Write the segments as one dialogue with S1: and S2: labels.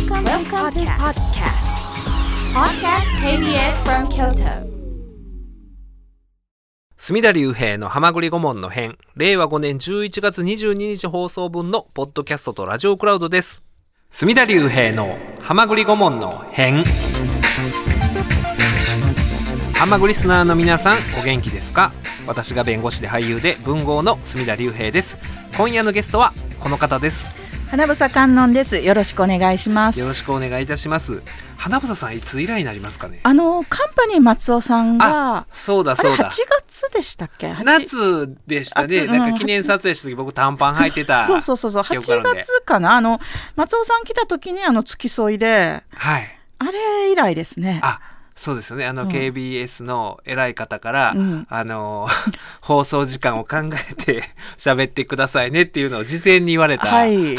S1: Welcome, Welcome to podcast. Podcast KBS from Kyoto.
S2: 隅田隆平の浜栗顧問の編、令和5年11月22日放送分のポッドキャストとラジオクラウドです。隅田隆平の浜栗顧問の編。浜栗リスナーの皆さん、お元気ですか？私が弁護士で俳優で文豪の隅田隆平です。今夜のゲストはこの方です。
S3: 花房観音です。よろしくお願いします。
S2: よろしくお願いいたします。花房さん、いつ以来になりますかね？
S3: あのカンパニー松尾さんが、
S2: そうだ
S3: 8
S2: そうだ。
S3: 月でしたっけ？8
S2: 夏でしたね。なんか記念撮影した時僕短パン履いてた。
S3: そうそうそうそう。8
S2: 記憶あるんで
S3: 月かな？あの松尾さん来た時にあの付き添いで、
S2: はい。
S3: あれ以来ですね。
S2: あそうですよね。あの、
S3: うん。
S2: KBS の偉い方から、
S3: うん。
S2: あの 放送時間を考えて 喋ってくださいねっていうのを事前に言われた、
S3: はい。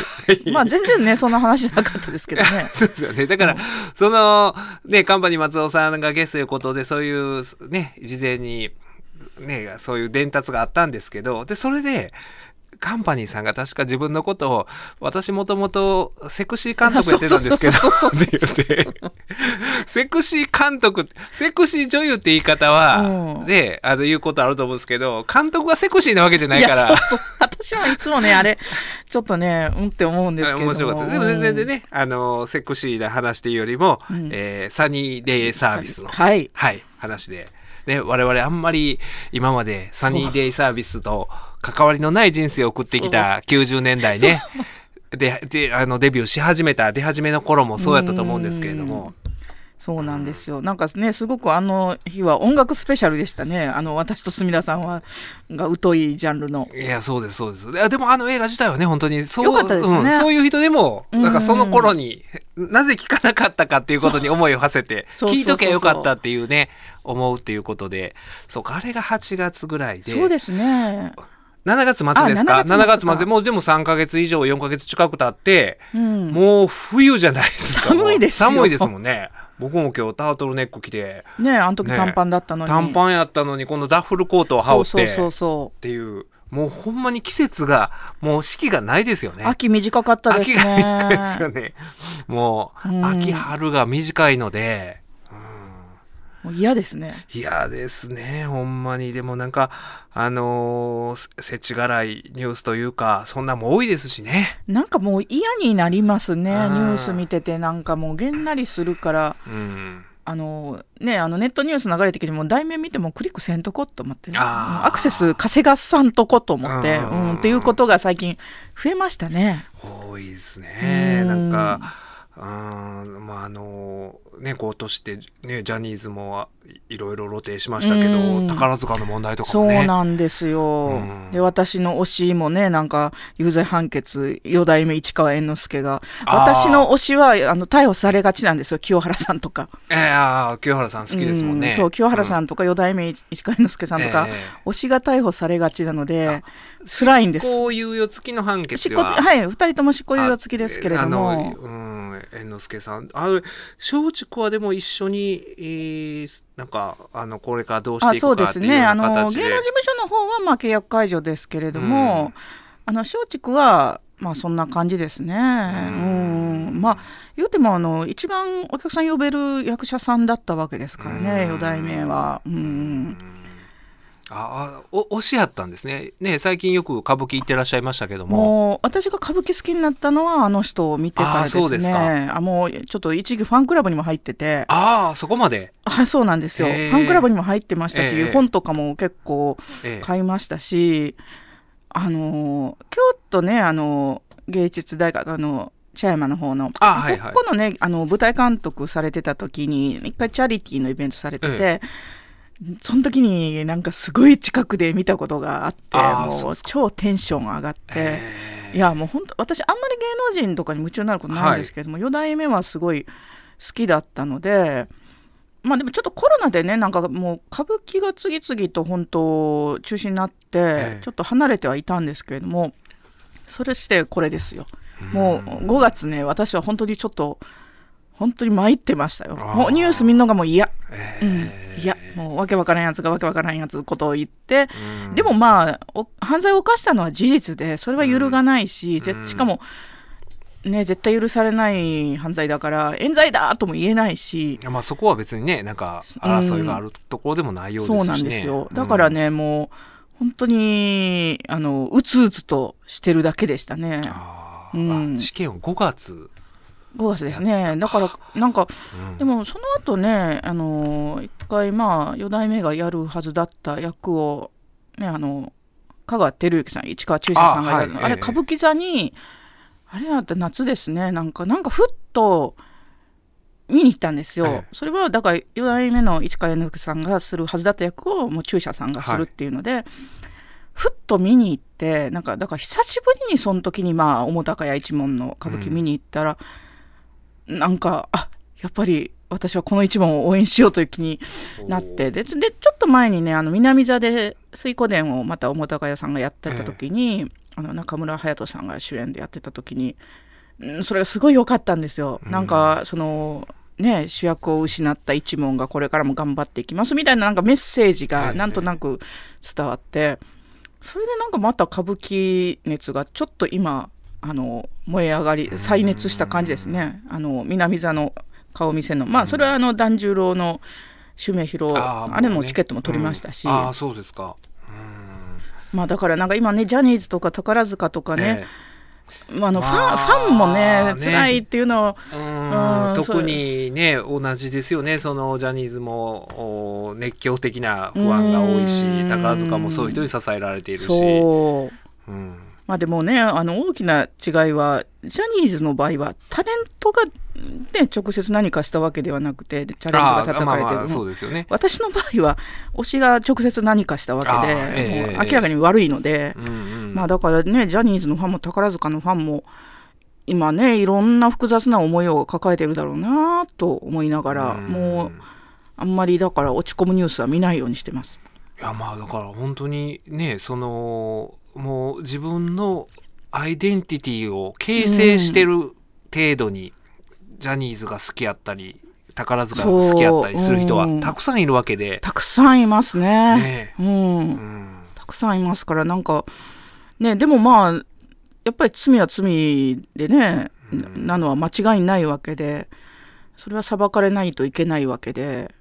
S3: まあ全然ねそんな話なかったですけどね。
S2: そうですよね。だから、そのねカンパニー松尾さんがゲストということでそういうね事前にねそういう伝達があったんですけどでそれでカンパニーさんが確か自分のことを私もともとセクシー監督やってたんですけど。って言ってセクシー監督セクシー女優って言い方は、
S3: うん。
S2: ねあの言うことあると思うんですけど監督がセクシーなわけじゃないから。
S3: やそうそう。私はいつもねあれちょっとねうんって思うんですけど。も。
S2: 面白かった。でも全然でね、あのセクシーな話っていうよりも、
S3: うん。
S2: えーサニーデイサービスの
S3: はい。
S2: はい、話で。ね、我々あんまり今までサニーデイサービスと関わりのない人生を送ってきた90年代ね。で、で、あの、デビューし始めた、出始めの頃もそうやったと思うんですけれども。
S3: そうなんですよ。なんかね、すごくあの日は音楽スペシャルでしたね。あの私と隅田さんはが疎いジャンルの。
S2: いや、そうです、そうです。ででもあの映画自体はね、本当にそう、
S3: ね
S2: うんそういう人でも、
S3: うん
S2: なんかその頃に、なぜ聞かなかったかっていうことに思いを馳せて、聞いとけばよかったっていうね、思うっていうことで、そうか、あれが8月ぐらいで。
S3: そうですね。
S2: 7月末ですか？
S3: あ7
S2: 7
S3: 月末
S2: もうでも3か月以上4か月近く経って、
S3: うん。
S2: もう冬じゃないですか。
S3: 寒いです
S2: 寒いですもんね。僕も今日タートルネック着て
S3: ねあの時
S2: ね
S3: 短パンだったのに。
S2: 短パンやったのに今度ダッフルコートを羽織って
S3: そうそうそうそ
S2: っていう。もうほんまに季節がもう四季がないですよ
S3: う。
S2: ね。
S3: 秋短かったです
S2: 秋が短いですよ
S3: ね。
S2: ね。もう、
S3: うん。
S2: 秋春が短いので、
S3: もう嫌ですね。
S2: 嫌ですね、ほんまに。でもなんか、あのー、せちがらいニュースというか、そんなも多いですしね。
S3: なんかもう嫌になりますね。ニュース見ててなんかもうげんなりするから。
S2: うん。
S3: あのね、あのネットニュース流れてきても題名見てもクリックせんとこと思ってねアクセス稼がさんとこと思って、
S2: う
S3: うんん、っていうことが最近増えましたね。
S2: 多いですね。
S3: うん
S2: なんか、うーん、まあ、あの、ね、今年って、ね、ジャニーズもいいろいろ露呈しましたけ
S3: うん
S2: ど、宝塚の問題とか
S3: そう
S2: もね。
S3: なんですよ。
S2: うん
S3: で私の推しもねなんか有罪判決四代目市川猿之助が
S2: あー
S3: 私の推しはあの逮捕されがちなんですよ清原さんとか。
S2: ええああ清原さん好きですもんね。
S3: うそう清原さ
S2: ん
S3: んとか四代目市川猿之助さんとか、
S2: え
S3: 推しが逮捕されがちなので辛いんです。
S2: こういうよ付きの判決
S3: 執行
S2: は。
S3: はい二人とも執行猶予付きですけれど
S2: あ
S3: も
S2: の、うん、猿之助さん。あれ、松竹はでも一緒に、えーなんか、あの、これからどうしていくかっていうよう
S3: ですねあ。の芸能事務所の方はまあ契約解除ですけれども、
S2: うん
S3: あの松竹はまあそんな感じですね。うんまあ言うてもあの一番お客さん呼べる役者さんだったわけですからね、
S2: うん
S3: 四代目は。うん
S2: ああ、お、推しやったんですね。ね、最近よく歌舞伎行ってらっしゃいましたけども。
S3: もう私が歌舞伎好きになったのはあの人を見てからですね。
S2: あそうですか
S3: あもうちょっと一時ファンクラブにも入ってて、
S2: ああ、そこまで。
S3: はいそうなんですよ。
S2: へー
S3: ファンクラブにも入ってましたし、
S2: ええ
S3: 本とかも結構
S2: ええ
S3: 買いましたし、あの京都ねあの芸術大学あの茶山の方の
S2: あはいはい
S3: そこのねあの舞台監督されてた時に一回チャリティーのイベントされてて、
S2: え
S3: その時になんかすごい近くで見たことがあってもう超テンション上がって。
S2: ええ
S3: いやもう本当私あんまり芸能人とかに夢中になることないんですけれども、四代目はすごい好きだったのでまあでもちょっとコロナでねなんかもう歌舞伎が次々と本当中止になって、
S2: ええ。
S3: ちょっと離れてはいたんですけれどもそれしてこれですよ。もう5月ね私は本当にちょっと本当に参ってましたよ。もうニュース見るのがもう嫌、
S2: え
S3: うん、いやもうわけわからんやつがわけわからんやつことを言って、
S2: うん。
S3: でもまあお犯罪を犯したのは事実でそれは揺るがないし、ぜ
S2: うん。
S3: しかもね絶対許されない犯罪だから冤罪だとも言えないし。
S2: いやまあそこは別にねなんか争いがあるところでもないようですし、ね。
S3: そうなんですよ。だからね、もう本当にあのうつうつとしてるだけでしたね。
S2: あー、
S3: うん。
S2: あ試験は5月、
S3: 5月ですね。だからなんか
S2: うん。
S3: でもその後ねあの一回まあ四代目がやるはずだった役をねあの香川照之さん市川中車さんがやるの。あ,、
S2: あはい。ええ。
S3: れ歌舞伎座にあれは夏ですね。なんかなんかふっと見に行ったんですよ、
S2: ええ。
S3: それはだから四代目の市川猿之助さんがするはずだった役をもう中車さんがするっていうので、ふっと見に行ってなんかだから久しぶりにその時にまあ面高屋一門の歌舞伎見に行ったら、なんかあやっぱり私はこの一門を応援しようという気になってででちょっと前にねあの南座で水湖伝をまた面高屋さんがやってた時に、あの中村隼人さんが主演でやってた時に、うん、それがすごい良かったんですよ。なんかそのね、主役を失った一門がこれからも頑張っていきますみたいななんかメッセージがなんとなく伝わって、それでなんかまた歌舞伎熱がちょっと今あの燃え上がり再熱した感じですね。あの南座の顔見せの。まあそれはあの團十郎の襲名披露
S2: あー
S3: あれ
S2: も
S3: チケットも取りましたし、
S2: うん。ああそうですか。うん。
S3: まあだからなんか今ねジャニーズとか宝塚とかね、まあ、あのファン、
S2: まあ
S3: ファンもね
S2: ね
S3: 辛いっていうのを
S2: 特にね同じですよね。そのジャニーズもお熱狂的なファンが多いし
S3: うん。
S2: 宝塚もそういう人に支えられているし。
S3: そう。
S2: うん
S3: まあでもねあの大きな違いはジャニーズの場合はタレントが、ね、直接何かしたわけではなくてタレントが
S2: あ
S3: 叩かれてる、
S2: あまあまあそうですよね。
S3: 私の場合は推しが直接何かしたわけで、
S2: あええ
S3: もう明らかに悪いので、
S2: うんうん。
S3: まあだからねジャニーズのファンも宝塚のファンも今ねいろんな複雑な思いを抱えてるだろうなと思いながら、
S2: ん。
S3: もうあんまりだから落ち込むニュースは見ないようにしてます。
S2: いやまあだから本当にねそのもう自分のアイデンティティを形成してる程度に、ジャニーズが好きやったり宝塚が好きやったりする人はたくさんいるわけで、
S3: たくさんいますね。
S2: ね
S3: うん。
S2: うん。
S3: たくさんいますからなんかねでもまあやっぱり罪は罪でね、
S2: うん。
S3: なのは間違いないわけでそれは裁かれないといけないわけで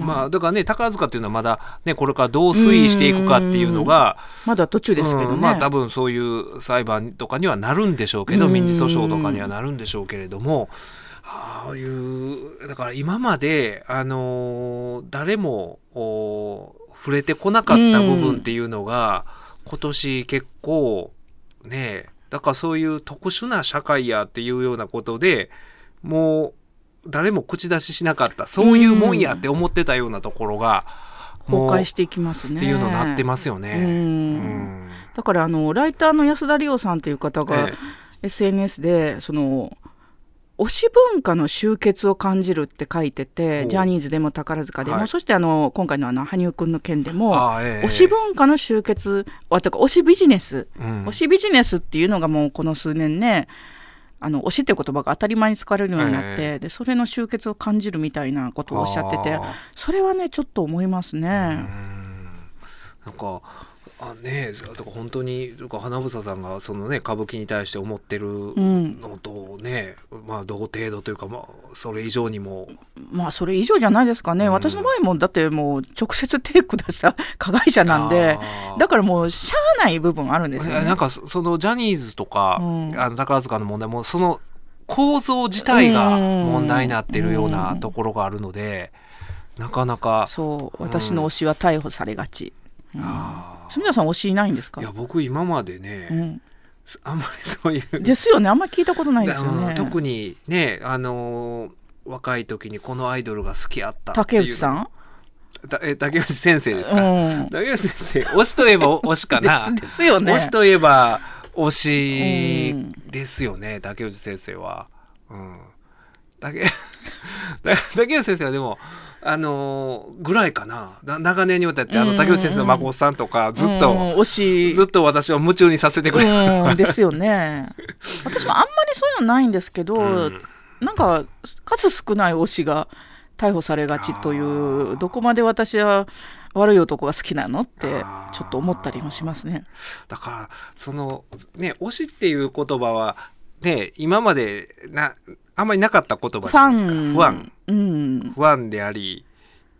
S2: まあだからね宝塚っていうのはまだねこれからどう推移していくかっていうのが
S3: まだ途中ですけどね、
S2: うん。まあ多分そういう裁判とかにはなるんでしょうけど
S3: うん。
S2: 民事訴訟とかにはなるんでしょうけれどもああいうだから今まであのー誰もお触れてこなかった部分っていうのが今年結構ねだからそういう特殊な社会やっていうようなことでもう誰も口出ししなかったそういうもんやって思ってたようなところが
S3: 崩壊していきますね。
S2: っていうのになってますよね。
S3: うん。
S2: うん。
S3: だからあのライターの安田理央さんという方が
S2: え
S3: SNS でその推し文化の集結を感じるって書いて
S2: ほ
S3: て
S2: う。
S3: ジャニーズでも宝塚でも、
S2: はい。
S3: そしてあの今回のあの羽生くんの件でも
S2: え
S3: 推し文化の集結あとか推しビジネス、
S2: うん。
S3: 推しビジネスっていうのがもうこの数年ねあの推しっていう言葉が当たり前に使われるようになって、
S2: え
S3: でそれの集結を感じるみたいなことをおっしゃってて
S2: あ。
S3: それはねちょっと思いますね。
S2: ん。なんかあねだから本当にか花房さんがそのね歌舞伎に対して思ってる
S3: ん。
S2: のとね、まあ同程度というかまあそれ以上にも。
S3: まあそれ以上じゃないですかね、
S2: うん。
S3: 私の場合もだってもう直接手下した 加害者なんでだからもうしゃあない部分あるんですよね。
S2: なんかそそのジャニーズとか、
S3: うん。
S2: あの宝塚の問題もその構造自体が問題になってるような
S3: うん。
S2: ところがあるので、なかなか。
S3: そう。私の推しは逮捕されがち。住田さん推しいないんですか？
S2: いや僕今までね、
S3: うん、
S2: あんまりそういう。
S3: ですよねあんまり聞いたことないですよね。
S2: うん特にねあのー若い時にこのアイドルが好きあった
S3: 竹内さん？
S2: たえ竹内先生です
S3: う
S2: か、
S3: ん、
S2: 竹内先生推しといえば推しかな。
S3: ですですよね。
S2: 推しといえば推
S3: う
S2: し
S3: ん
S2: ですよね、竹内先生は。うん、竹だ 竹内先生はでもあのーぐらいかな。な長年にわたってあの
S3: うん
S2: 竹内先生の孫さんとかずっと、
S3: うん。推し。
S2: ずっと私を夢中にさせてくれる。
S3: うん、ですよね。私もあんまりそういうのないんですけど、
S2: うん。
S3: なんか数少ない推しが逮捕されがちとい
S2: あ
S3: う
S2: ー
S3: どこまで私は悪い男が好きなのってちょっと思ったりもしますね。
S2: だからそのね推しっていう言葉はね今までなあんまりなかった言葉
S3: フ
S2: じゃないですか。不安。
S3: うん。
S2: 不安であり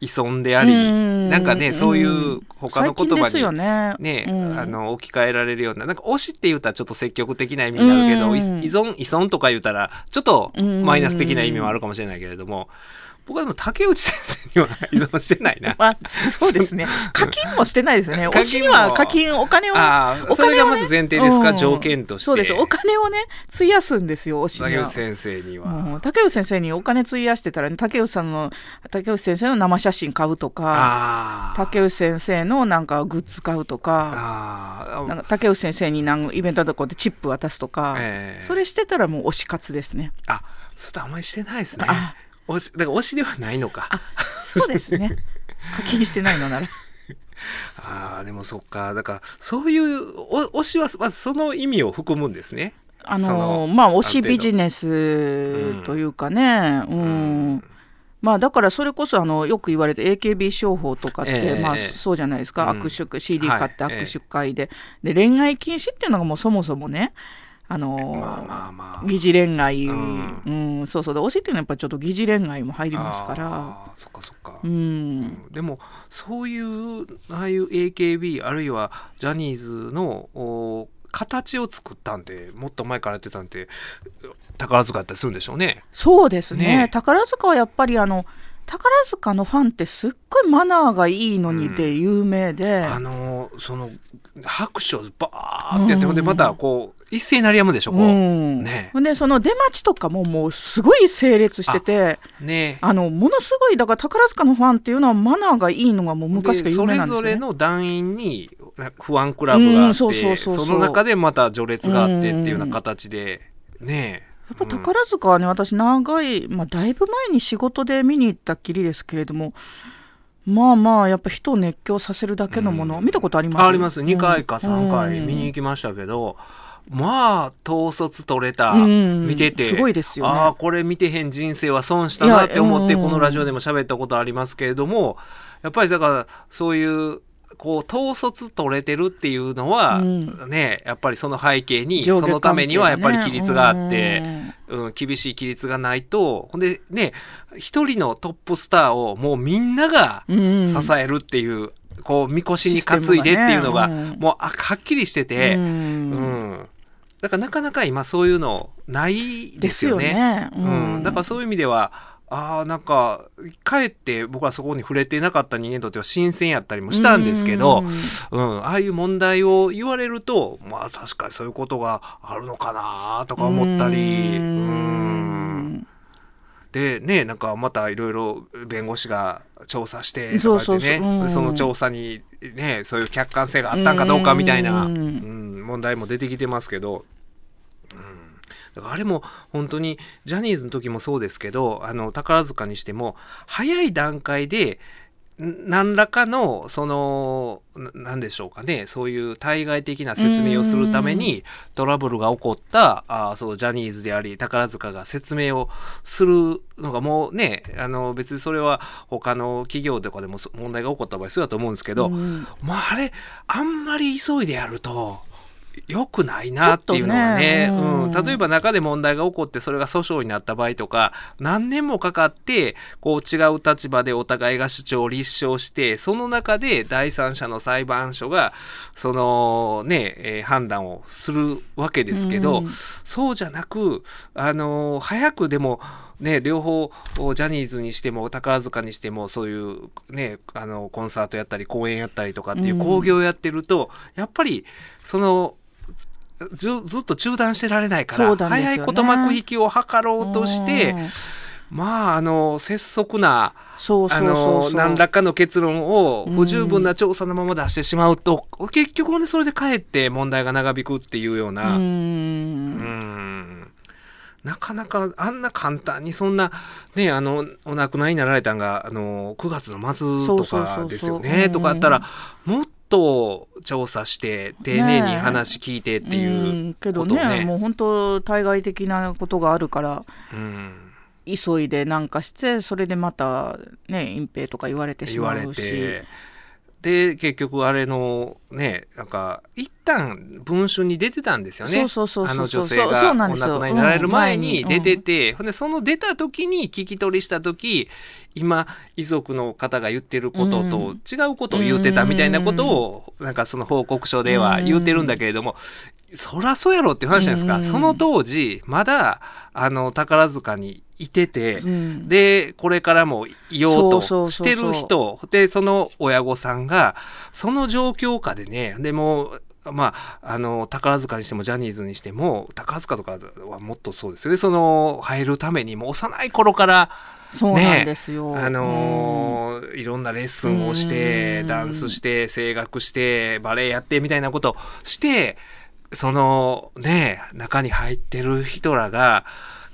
S2: 依存であり。
S3: うん。
S2: なんかねそういう他の言葉
S3: 最近ですよ
S2: に
S3: ね。
S2: ね、
S3: うん。
S2: あの置き換えられるようななんか推しって言ったらちょっと積極的な意味になるけど、依存依存とか言ったらちょっと
S3: うん。
S2: マイナス的な意味もあるかもしれないけれども、僕はでも竹内先生には依存してないな。
S3: まあ、そうですね。課金もしてないですよね。推しには課金、お金を。お
S2: それ
S3: 金をね
S2: がまず前提ですか、
S3: うん
S2: 条件として。
S3: そうです。お金をね、費やすんですよ、推しには
S2: 竹内。先生には。
S3: もう竹内先生にお金費やしてたら、ね、竹内さんの竹内先生の生写真買うとか。竹内先生のなんかグッズ買うとか。なんか竹内先生になんかイベントとかでチップ渡すとか、
S2: ええ
S3: それしてたらもう推し活ですね。
S2: あ、それとあんまりしてないですね
S3: あ。
S2: 推し、だから推しではないのか。
S3: あそうですね。課金してないのなら。
S2: ああ、でもそっか。だから、そういう、お推しは、まずその意味を含むんですね。
S3: あ
S2: その
S3: のまあ推しビジネスというかね、うんまあだからそれこそあのよく言われて AKB 商法とかって、まあそうじゃないですか、
S2: うん
S3: 握手 CD 買って
S2: はい
S3: 握手会で,、で恋愛禁止っていうのがもうそもそもねあの
S2: まあまあまあ。
S3: 疑似恋愛、
S2: う
S3: うんんそうそう。で推しっていうのはやっぱちょっと疑似恋愛も入りますから。
S2: そっかそっか。
S3: うん。
S2: でもそういうああいう AKB あるいはジャニーズのお形を作ったんでもっと前からやってたんで宝塚やったりするんでしょうね。
S3: そうですね。
S2: ね。え
S3: 宝塚はやっぱりあの宝塚のファンってすっごいマナーがいいのにで有名で、
S2: あのその拍手をバーってやって、
S3: うん。
S2: ほんでまたこう一斉に鳴りやむでしょこう、
S3: うん。
S2: ね
S3: でその出待ちとかももうすごい整列してて
S2: ね
S3: あのものすごいだから宝塚のファンっていうのはマナーがいいのがもう昔から有名なんですよ、ね、
S2: それぞれの団員に不安クラブがあって、
S3: うんそ
S2: の中でまた序列があってっていうような形で、ね
S3: やっぱ宝塚はね私長い、まあ、だいぶ前に仕事で見に行ったきりですけれどもまあまあやっぱ人を熱狂させるだけのもの、
S2: うん。
S3: 見たことあります？
S2: あります。2回か3回
S3: うん。
S2: 見に行きましたけど、まあ統率取れた、
S3: うん。
S2: 見てて。
S3: すごいですよね。
S2: ああこれ見てへん人生は損したなって思ってこのラジオでも喋ったことありますけれどもやっぱりだからそういうこう統率取れてるっていうのは、
S3: うん。
S2: ねやっぱりその背景に
S3: 上下関係
S2: そのためにはやっぱり
S3: ね
S2: 規律があって、うん、厳しい規律がないとほんでね一人のトップスターをもうみんなが
S3: うん。
S2: 支えるっていう、こうみこしに担いでっていうのが
S3: システムがね。
S2: もうあはっきりしてて、
S3: う
S2: うん
S3: ん
S2: だからなかなか今そういうのないですよね。
S3: ね。
S2: うん。だからそういう意味ではああなんかかえって僕はそこに触れてなかった人間にとっては新鮮やったりもしたんですけど、うん。ああいう問題を言われるとまあ確かにそういうことがあるのかなとか思ったり。
S3: う
S2: うん。
S3: ん。
S2: でねなんかまたいろいろ弁護士が調査して
S3: そうそう
S2: とか言ってねその調査にねそういう客観性があったんかどうかみたいな、
S3: う
S2: うん。ん問題も出てきてますけど、うん、だからあれも本当にジャニーズの時もそうですけどあの宝塚にしても早い段階でん何らかのそのななんでしょうかねそういう対外的な説明をするためにトラブルが起こったあーそうジャニーズであり宝塚が説明をするのがもうねあの別にそれは他の企業とかでもそ問題が起こった場合そうだと思うんですけど、
S3: うん。
S2: まああれあんまり急いでやると良くないなっていうのはね。
S3: ね。
S2: うん。
S3: うん。
S2: 例えば中で問題が起こってそれが訴訟になった場合とか何年もかかってこう違う立場でお互いが主張を立証してその中で第三者の裁判所がそのね、えー判断をするわけですけど、
S3: うん。
S2: そうじゃなく、あのー早くでも、ね、両方、おジャニーズにしても、宝塚にしても、そういう、ね、あの、コンサートやったり、公演やったりとかっていう
S3: うん。
S2: 興行やってると、やっぱり、その、ずずっと中断してられないから、
S3: ね。
S2: 早いこと幕引きを図ろうとして、
S3: うん。
S2: まあ、あの、拙速な、
S3: そうそう
S2: あの何らかの結論を
S3: うん。
S2: 不十分な調査のまま出してしまうと、結局ねそれでかえって問題が長引くっていうような、
S3: う
S2: うん。んなかなかあんな簡単にそんなねあのお亡くなりになられたんがあの9月の末とかですよ
S3: うん
S2: ねとかあったらもっと調査して丁寧に話聞いてっていう
S3: うんけど
S2: ね
S3: ねもう本当対外的なことがあるから
S2: うん。
S3: 急いでなんかしてそれでまたね隠蔽とか言われてし
S2: 言われ
S3: まうし。
S2: てで結局あれのねなんか一旦文春に出てたんですよね。
S3: そうそうそうそう
S2: あの女性がお亡くなりになられる前に
S3: うん
S2: 出てて、ほんでその出た時に聞き取りした時今遺族の方が言ってることと
S3: うん
S2: 違うことを言ってたみたいなことをなんかその報告書では言ってるんだけれども、そらそうやろっていう話じゃないですか、
S3: うん。
S2: その当時まだあの宝塚にいてて、
S3: うん。
S2: でこれからもいようとしてる人でその親御さんがその状況下でねでもまあ、あの宝塚にしてもジャニーズにしても宝塚とかはもっとそうですよね。その入るためにもう幼い頃から、
S3: そうなんですよ。
S2: あのーいろんなレッスンをして
S3: うん。
S2: ダンスして声楽してバレエやってみたいなことをしてそのね中に入ってる人らが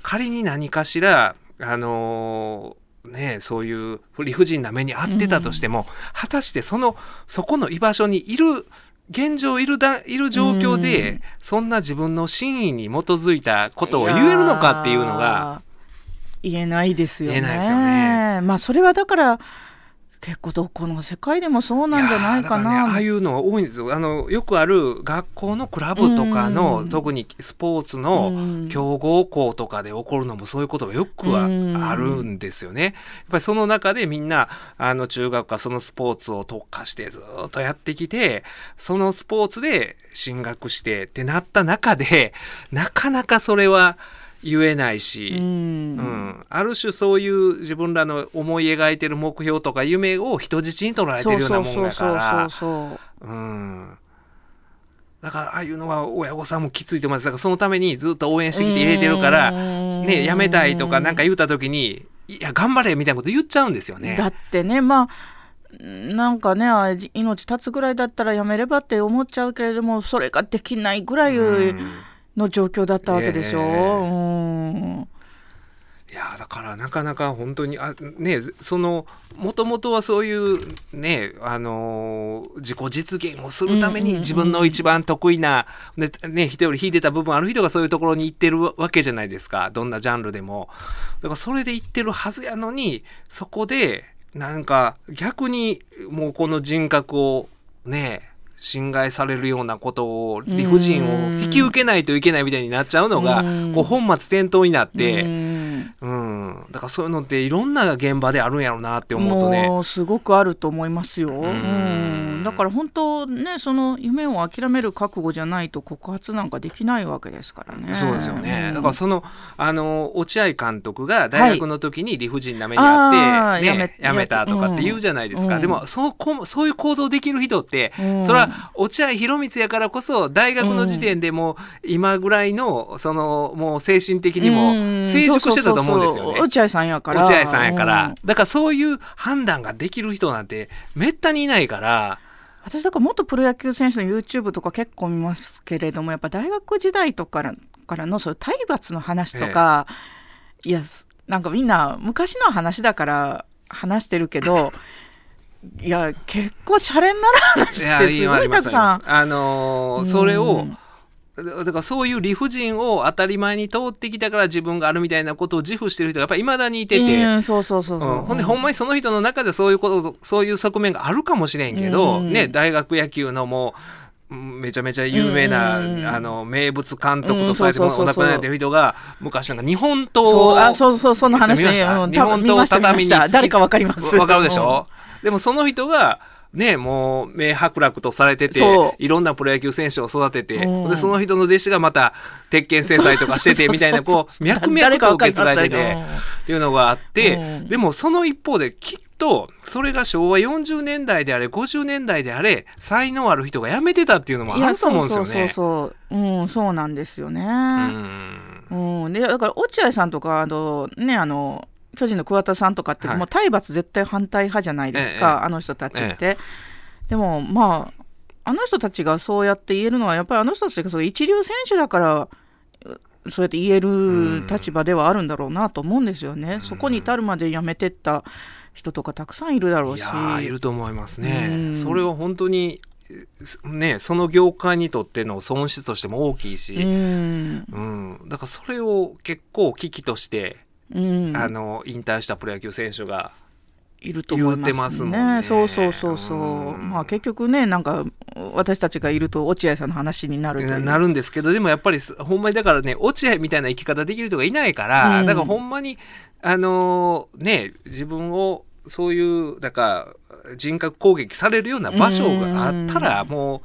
S2: 仮に何かしらあのーねそういう理不尽な目に遭ってたとしても、果たしてそのそこの居場所にいる現状いるだいる状況で、
S3: うん。
S2: そんな自分の真意に基づいたことを言えるのかっていうのが
S3: 言えないですよね。
S2: 言えないですよね。
S3: まあそれはだから結構どこの世界でもそうなんじゃないかな。
S2: ね、ああいうのは多いんですよあのよくある学校のクラブとかの、
S3: うん
S2: 特にスポーツ
S3: う
S2: の
S3: ん
S2: 強豪校とかで起こるのもそういうことがよくは
S3: うん
S2: あるんですよね。やっぱりその中でみんなあの中学かそのスポーツを特化してずっとやってきてそのスポーツで進学してってなった中でなかなかそれは言えないし。
S3: うん。
S2: うん、ある種そういう自分らの思い描いてる目標とか夢を人質に取られてるようなもんだから。
S3: そう
S2: うん。だからああいうのは親御さんもきついと思います。だからそのためにずっと応援してきて入れてるからねやめたいとかなんか言うた時にいや頑張れみたいなこと言っちゃうんですよね。
S3: だってねまあなんかねあ命絶つぐらいだったらやめればって思っちゃうけれどもそれができないぐらい
S2: うん
S3: の状況だったわけでしょ？
S2: ええ
S3: うん。
S2: いやだからなかなか本当にあねそのもともとはそういうねあのー自己実現をするために自分の一番得意な、ねね、人より秀でた部分ある人がそういうところに行ってるわけじゃないですか。どんなジャンルでも。だからそれで行ってるはずやのにそこでなんか逆にもうこの人格をね侵害されるようなことを理不尽を引き受けないといけないみたいになっちゃうのが
S3: うん
S2: こう本末転倒になって。
S3: うん
S2: うん、だからそういうのっていろんな現場であるんやろうなって思うとね。
S3: もうすごくあると思いますよ。
S2: ん
S3: うんだから本当ねその夢を諦める覚悟じゃないと告発なんかできないわけですからね。
S2: そうですよね。
S3: うん。
S2: だからその、あの、落合監督が大学の時に理不尽な目にあって、ね
S3: やめ
S2: た。とかって言うじゃないですか。
S3: うん。
S2: でも、そうこ、そういう行動できる人って、
S3: うん。
S2: それは落合博満やからこそ、大学の時点でもう、今ぐらいの、その、もう精神的にも
S3: うん。
S2: 成熟してたと思うんですよね。
S3: 落合さんやから。
S2: 落合さんやから、
S3: うん。
S2: だからそういう判断ができる人なんてめったにいないから、
S3: 私だから元プロ野球選手の YouTube とか結構見ますけれどもやっぱ大学時代とかからのそういう体罰の話とか、いやすなんかみんな昔の話だから話してるけどいや結構シャレになる話ってすごいたくさん。
S2: あのーそれを、
S3: うん
S2: だからそういう理不尽を当たり前に通ってきたから自分があるみたいなことを自負してる人がやっぱり未だにいてて、
S3: うんそうそうそうそう、
S2: うん。ほんでほんまにその人の中でそういうことそういう側面があるかもしれんけど、
S3: うん。
S2: ね大学野球のもううんめちゃめちゃ有名な、
S3: うん。
S2: あの名物監督とされてお亡くなりになってる人が昔なんか日本刀
S3: そう
S2: を
S3: あそうそうその話
S2: 見ました？
S3: うん
S2: 日本刀を畳に
S3: 誰かわかります。
S2: わかるでしょ、でもその人がねもう名伯楽とされてていろんなプロ野球選手を育てて、
S3: うん。
S2: でその人の弟子がまた鉄拳制裁とかしててみたいなこう脈々と受け継がれててっていうのがあって、
S3: うん。
S2: でもその一方できっとそれが昭和40年代であれ50年代であれ才能ある人が辞めてたっていうのもあると思うんですよね。
S3: いやそうそうそうそう、うん、そうなんですよね。
S2: うん。
S3: うん、でだから落合さんとかあのねあの巨人の桑田さんとかって、
S2: はい
S3: もう体罰絶対反対派じゃないですか、
S2: ええ
S3: あの人たちって。でもまああの人たちがそうやって言えるのはやっぱりあの人たちがそう一流選手だからうそうやって言える立場ではあるんだろうなと思うんですよね。そこに至るまでやめてった人とかたくさんいるだろうし。
S2: いやーいると思いますね。
S3: うん
S2: それは本当にねその業界にとっての損失としても大きいし、
S3: うん
S2: うんだからそれを結構危機として、
S3: うん、
S2: あの引退したプロ野球選手が
S3: いると思いますね。
S2: 言うてますもんね。
S3: そうそうそうそう。
S2: うん。
S3: まあ結局ねなんか私たちがいると落合さんの話になる
S2: ななるんですけどでもやっぱりすほんまにだからね落合みたいな生き方できる人がいないから、
S3: うん。
S2: だからほんまにあのーね自分をそういうだから人格攻撃されるような場所があったら
S3: うん。
S2: もう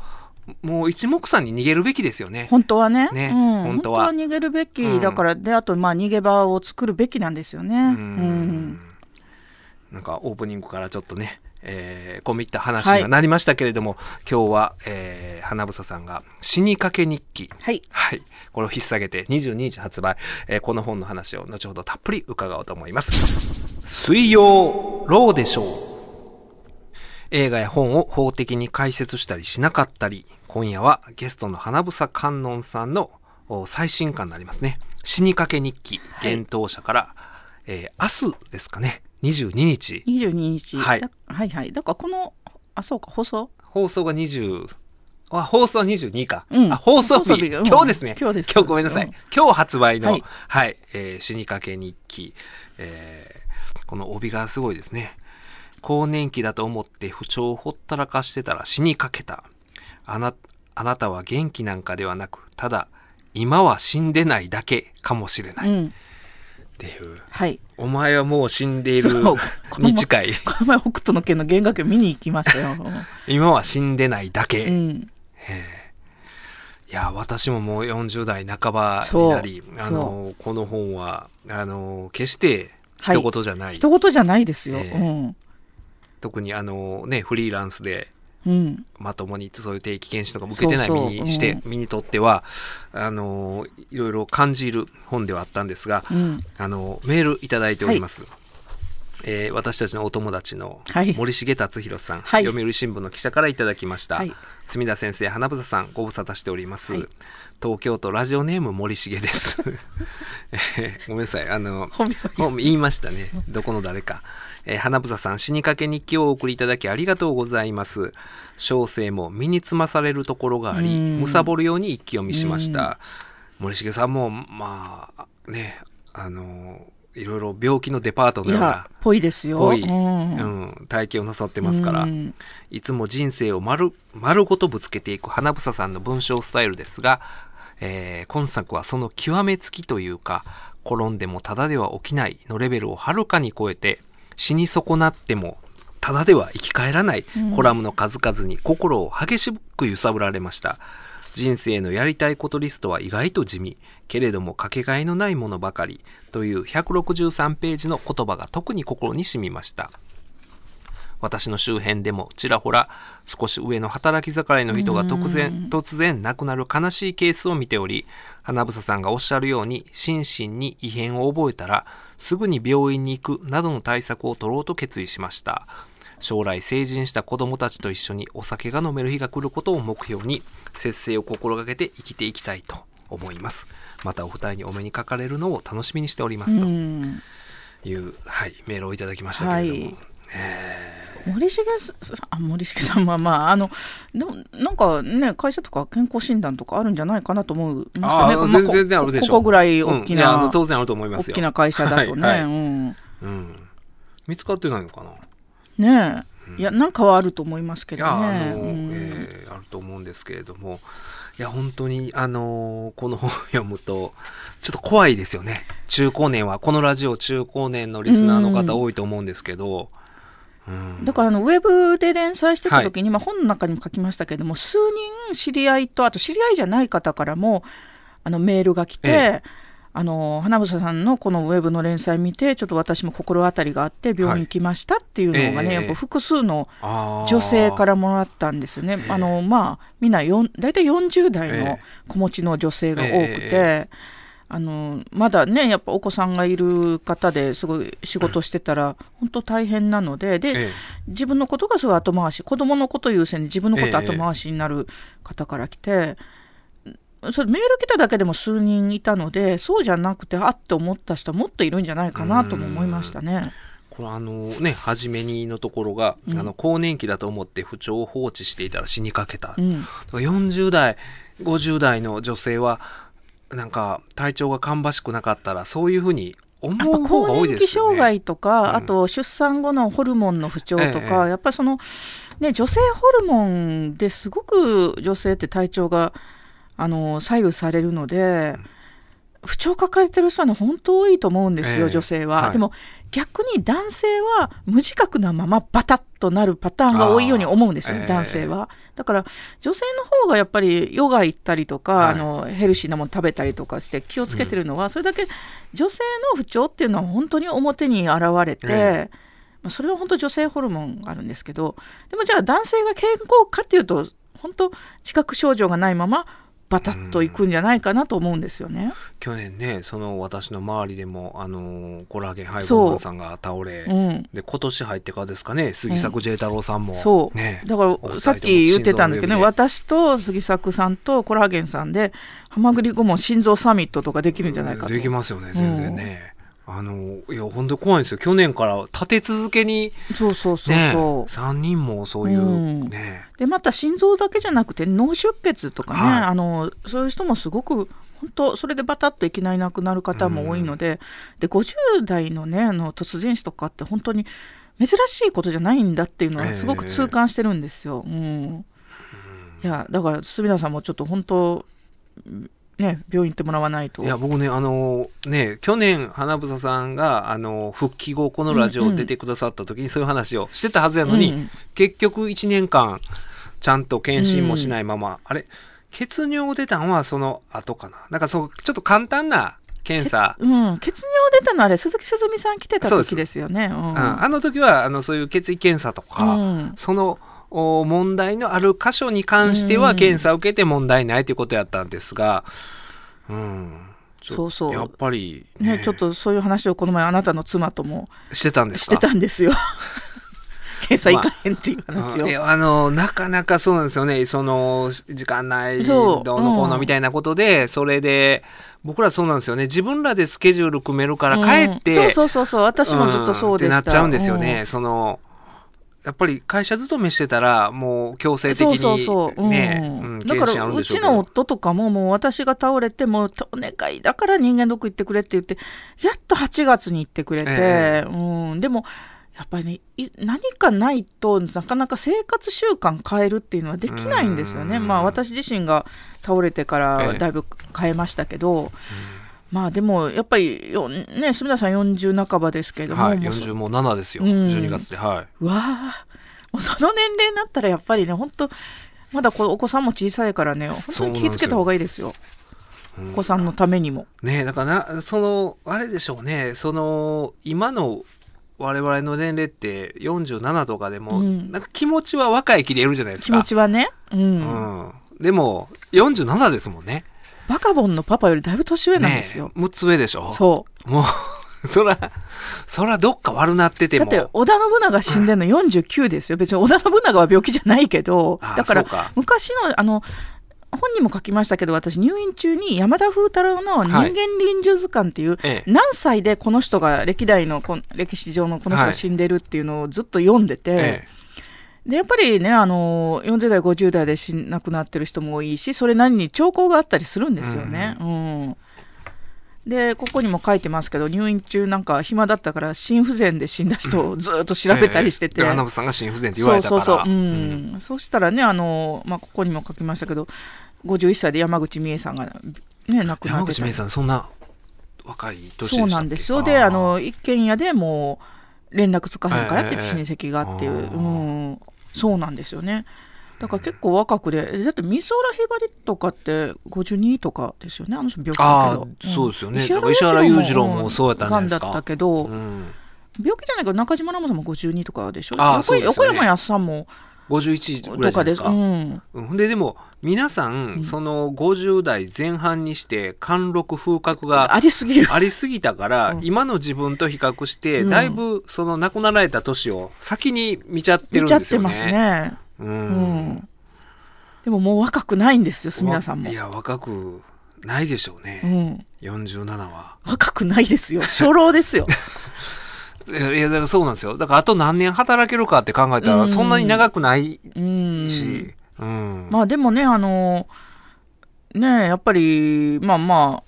S2: もう一目散に逃げるべきですよね。
S3: 本当はね。
S2: ね
S3: うん、
S2: 本当は。
S3: 逃げるべき、
S2: うん
S3: だからであとまあ逃げ場を作るべきなんですよね。
S2: う
S3: うん。
S2: んなんかオープニングからちょっとね、えー、込み入った話になりましたけれども、今日は、えー、花房さんが死にかけ日記。
S3: はい。
S2: はい。これを引っ提げて22日発売、えーこの本の話を後ほどたっぷり伺おうと思います。水曜ローでしょう。映画や本を法的に解説したりしなかったり、今夜はゲストの花房観音さんのお最新刊になりますね。死にかけ日記、
S3: はい
S2: 幻冬者から、えー明日ですかね、22日。
S3: 22日、
S2: はい
S3: だはいはいだからこのあそうか放送？
S2: 放送が20、あ、放送は22か。
S3: うん
S2: あ、放送日、
S3: 放送日うん
S2: 今日ですね。
S3: 今日です
S2: 今日ごめんなさい。
S3: うん
S2: 今日発売の、
S3: は
S2: はいい、えー死にかけ日記。えーこの帯がすごいですね。更年期だと思って不調をほったらかしてたら死にかけた。あな、あなたは元気なんかではなく、ただ、今は死んでないだけかもしれない。っ
S3: うん
S2: ていう。
S3: はい
S2: お前はもう死んでいる に近い。
S3: この前北斗の拳の弦楽器見に行きましたよ。
S2: 今は死んでないだけ。
S3: うん、
S2: いや私ももう40代半ばになりあのこの本はあの決して一言じゃない、
S3: 一言じゃないですよ。
S2: ええ特にあのねフリーランスでまともにそういう定期検診とかも受けてない身にして
S3: う。ん。
S2: 身にとってはあのいろいろ感じる本ではあったんですが、
S3: うん、
S2: あのメールいただいております。えー私たちのお友達の
S3: はい。
S2: 森重達弘さん、
S3: はい。
S2: 読売新聞の記者からいただきました、
S3: はい。
S2: 墨田先生花房さんご無沙汰しております、
S3: はい。
S2: 東京都ラジオネーム森重です、えーごめんなさい。あの言いましたね。どこの誰か、えー花房さん死にかけ日記をお送りいただきありがとうございます。小生も身につまされるところがあり
S3: うん。
S2: 貪るように一気読みしました。森重さんもまあねあのいろいろ病気のデパート
S3: い
S2: のような
S3: や、ぽいですよ。
S2: ぽい、
S3: うん。
S2: うん、体験をなさってますから、
S3: うん。
S2: いつも人生を丸丸ごとぶつけていく花房さんの文章スタイルですが、えー今作はその極めつきというか転んでもただでは起きないのレベルをはるかに超えて死に損なってもただでは生き返らない
S3: うん
S2: コラムの数々に心を激しく揺さぶられました。人生のやりたいことリストは意外と地味、けれどもかけがえのないものばかりという163ページの言葉が特に心に染みました。私の周辺でもちらほら少し上の働き盛りの人が突然突然亡くなる悲しいケースを見ており花房さんがおっしゃるように心身に異変を覚えたらすぐに病院に行くなどの対策を取ろうと決意しました。将来成人した子供たちと一緒にお酒が飲める日が来ることを目標に節制を心がけて生きていきたいと思います。またお二人にお目にかかれるのを楽しみにしておりますと。
S3: うん。
S2: いう、はい、メールをいただきましたけれども、
S3: はい森重さん あ森重さんはまああのでもなんかね会社とか健康診断とかあるんじゃないかなと思う
S2: ああ
S3: ま
S2: 全然全然あるでしょう。
S3: こここぐらい大き
S2: うん。当然あると思いま
S3: 大
S2: すよ。
S3: きな会社だとね、
S2: はいはい。
S3: うん。
S2: うん、見つかってないのかな？
S3: ねえ、いやなんかはあると思いますけどね。
S2: あの、
S3: うん。
S2: えーあると思うんですけれども。いや本当にあのーこの本を 読むとちょっと怖いですよね。中高年はこのラジオ中高年のリスナーの方多いと思うんですけど、うん
S3: だからあのウェブで連載してた時に、まあ、本の中にも書きましたけども数人知り合いとあと知り合いじゃない方からもあのメールが来て、
S2: え
S3: あの花房さんのこのウェブの連載見てちょっと私も心当たりがあって病院行きましたっていうのがね、
S2: ええ。
S3: やっぱ複数の女性からもらったんですよね。あのまあみんな大体40代の
S2: ええ。
S3: 子持ちの女性が多くて、
S2: え
S3: あのまだねやっぱお子さんがいる方ですごい仕事してたら本当大変なのでで、
S2: ええ。
S3: 自分のことがすごい後回し子供のこと優先で自分のこと後回しになる方から来て、それメール来ただけでも数人いたのでそうじゃなくてあって思った人はもっといるんじゃないかなとも思いましたね。
S2: これあのね初めにのところが、
S3: うん。
S2: あの更年期だと思って不調を放置していたら死にかけた、
S3: うん。
S2: 40代50代の女性はなんか体調が芳しくなかったらそういうふうに思う方が
S3: 更年期
S2: 多いですよね。
S3: 障害とか、
S2: うん。
S3: あと出産後のホルモンの不調と
S2: え
S3: か、
S2: え
S3: やっぱりその、ね、女性ホルモンですごく女性って体調があの左右されるので、不調抱えてる人はね本当多いと思うんですよ、
S2: ええ。
S3: 女性は、
S2: はい。
S3: でも逆に男性は無自覚なままバタッとなるパターンが多いように思うんですよね、男性は。だから女性の方がやっぱりヨガ行ったりとか、
S2: はい。
S3: あのヘルシーなもの食べたりとかして気をつけてるのは、それだけ女性の不調っていうのは本当に表に現れて、
S2: え。
S3: まあそれは本当女性ホルモンがあるんですけどでもじゃあ男性が健康かっていうと本当自覚症状がないままバタッといくんじゃないかなと思うんですよね。
S2: 去年ねその私の周りでもあのコラーゲンハイボーマンさんが倒れ、
S3: う。ん。
S2: で今年入ってからですかね杉作 J 太郎さんも、
S3: そう、
S2: ね。
S3: だからさっき言ってたんだけどね私と杉作さんとコラーゲンさんでハマグリ顧問心臓サミットとかできるんじゃないかと。
S2: できますよね全然ね、あのいや本当怖いんですよ。去年から立て続けに
S3: そうそうそう
S2: ね
S3: そう、
S2: 3人もそういう、
S3: うん。
S2: ね。
S3: でまた心臓だけじゃなくて脳出血とかね、
S2: はい。
S3: あのそういう人もすごく本当それでバタッといきなり亡くなる方も多いので,、で50代のねあの突然死とかって本当に珍しいことじゃないんだっていうのはすごく痛感してるんですよ。うん。いやだから隅田さんもちょっと本当ね病院行ってもらわないと。
S2: いや僕ねあのね去年花房さんがあの復帰後このラジオ出てくださった時にそういう話をしてたはずやのに、
S3: うん
S2: 結局1年間ちゃんと検診もしないまま、あれ血尿出たんはその後かな。なんかそうちょっと簡単な検査。
S3: うん、血尿出たのあれ鈴木すずみさん来てた時ですよね。うん。
S2: うん。あの時はあのそういう血液検査とか、
S3: うん。
S2: そのお問題のある箇所に関しては
S3: うん。
S2: 検査を受けて問題ないということやったんですが、うん、
S3: そうそう。
S2: やっぱり
S3: ね、ちょっとそういう話をこの前あなたの妻とも
S2: してたんです
S3: して
S2: か
S3: たんですよ。検査行かへんっていう話を。
S2: いやあのなかなかそうなんですよね。その時間ないどうのこう
S3: うん
S2: のみたいなことで、それで僕らそうなんですよね。自分らでスケジュール組めるから帰って、
S3: うんそうそうそうそう。私もずっとそうでした、
S2: ん。ってなっちゃうんですよね、そのやっぱり会社勤めしてたらもう強制的に
S3: そうそうそう、うん。
S2: ね、うん
S3: だからうちの夫とかももう私が倒れてもうお願いだから人間ドック行ってくれって言ってやっと8月に行ってくれて、
S2: え
S3: うん、でもやっぱりねい何かないとなかなか生活習慣変えるっていうのはできないんですよね。
S2: うん。
S3: まあ私自身が倒れてから
S2: ええ。
S3: だいぶ変えましたけど、まあでもやっぱりよね住田さん40半ばですけれども、
S2: はい
S3: もうそ
S2: 40も7ですよ、
S3: うん。
S2: 12月では
S3: うわあもうその年齢になったらやっぱりね本当まだこお子さんも小さいからね本当に気をつけた方がいいですよ。
S2: い、うん
S3: お子さんのためにも。
S2: ねだからなそのあれでしょうね。その今の我々の年齢って47とかでも、
S3: うん。
S2: なんか気持ちは若い気でいるじゃないです
S3: 気
S2: か
S3: 持ちはね、うん。
S2: うん、でも47ですもんね
S3: バカボンのパパよりだいぶ年上なんですよ。
S2: ね6つ上でしょ？
S3: そう。
S2: もう そらそらどっか悪なってても。
S3: だって織田信長死んでるの49ですよ。別に織田信長は病気じゃないけど
S2: あ
S3: だから昔のあの本にも書きましたけど私入院中に山田風太郎の「人間臨終図鑑」っていう、
S2: ええ。
S3: 何歳でこの人が歴代の歴史上のこの人が死んでるっていうのをずっと読んでて、
S2: え
S3: でやっぱりねあの40代50代で死亡くなってる人も多いしそれなりに兆候があったりするんですよね。うんでここにも書いてますけど入院中なんか暇だったから心不全で死んだ人をずっと調べたりしてて、
S2: さんが心不全って言われたから。
S3: そうそうそう、う
S2: うん。
S3: んそうしたらねあの、まあ、ここにも書きましたけど51歳で山口美恵さんが、ね、亡くなってた
S2: 山口芽衣さんそんな若い年
S3: そうなんですよ。であの一軒家でもう連絡つかへんからって
S2: ええ。
S3: 親戚がっていう、
S2: あー。
S3: うん、そうなんですよね。だから結構若くでだって美空ひばりとかって52とかですよね？あの人病気だ
S2: あ
S3: けど。
S2: あ、そうですよね。
S3: 石
S2: だから石原裕次郎もそうやったんですか？
S3: だったけど、
S2: うん、
S3: 病気じゃないけど中島奈緒さんも52とかでしょ？横
S2: あ
S3: 横山やすさんも
S2: 51ぐらいじゃ
S3: とかです
S2: ないです。か。
S3: うん。
S2: うん。ででも皆さん、
S3: ん。
S2: その50代前半にして貫禄風格が
S3: ありすぎる。
S2: ありすぎたから、
S3: うん。
S2: 今の自分と比較して、
S3: うん。
S2: だいぶその亡くなられた年を先に見ちゃってる
S3: 見ちゃっ
S2: んですよね。
S3: てますね。
S2: う
S3: うん。ん、でももう若くないんですよ隅田さんも。
S2: い、や若くないでしょう
S3: う
S2: ね、
S3: ん、
S2: 47は。
S3: 若くないですよ。初老ですよ
S2: いやだからそうなんですよ。だからあと何年働けるかって考えたら、
S3: うん。
S2: そんなに長くない
S3: うん。
S2: し、うん。
S3: まあでもねあのねやっぱりまあま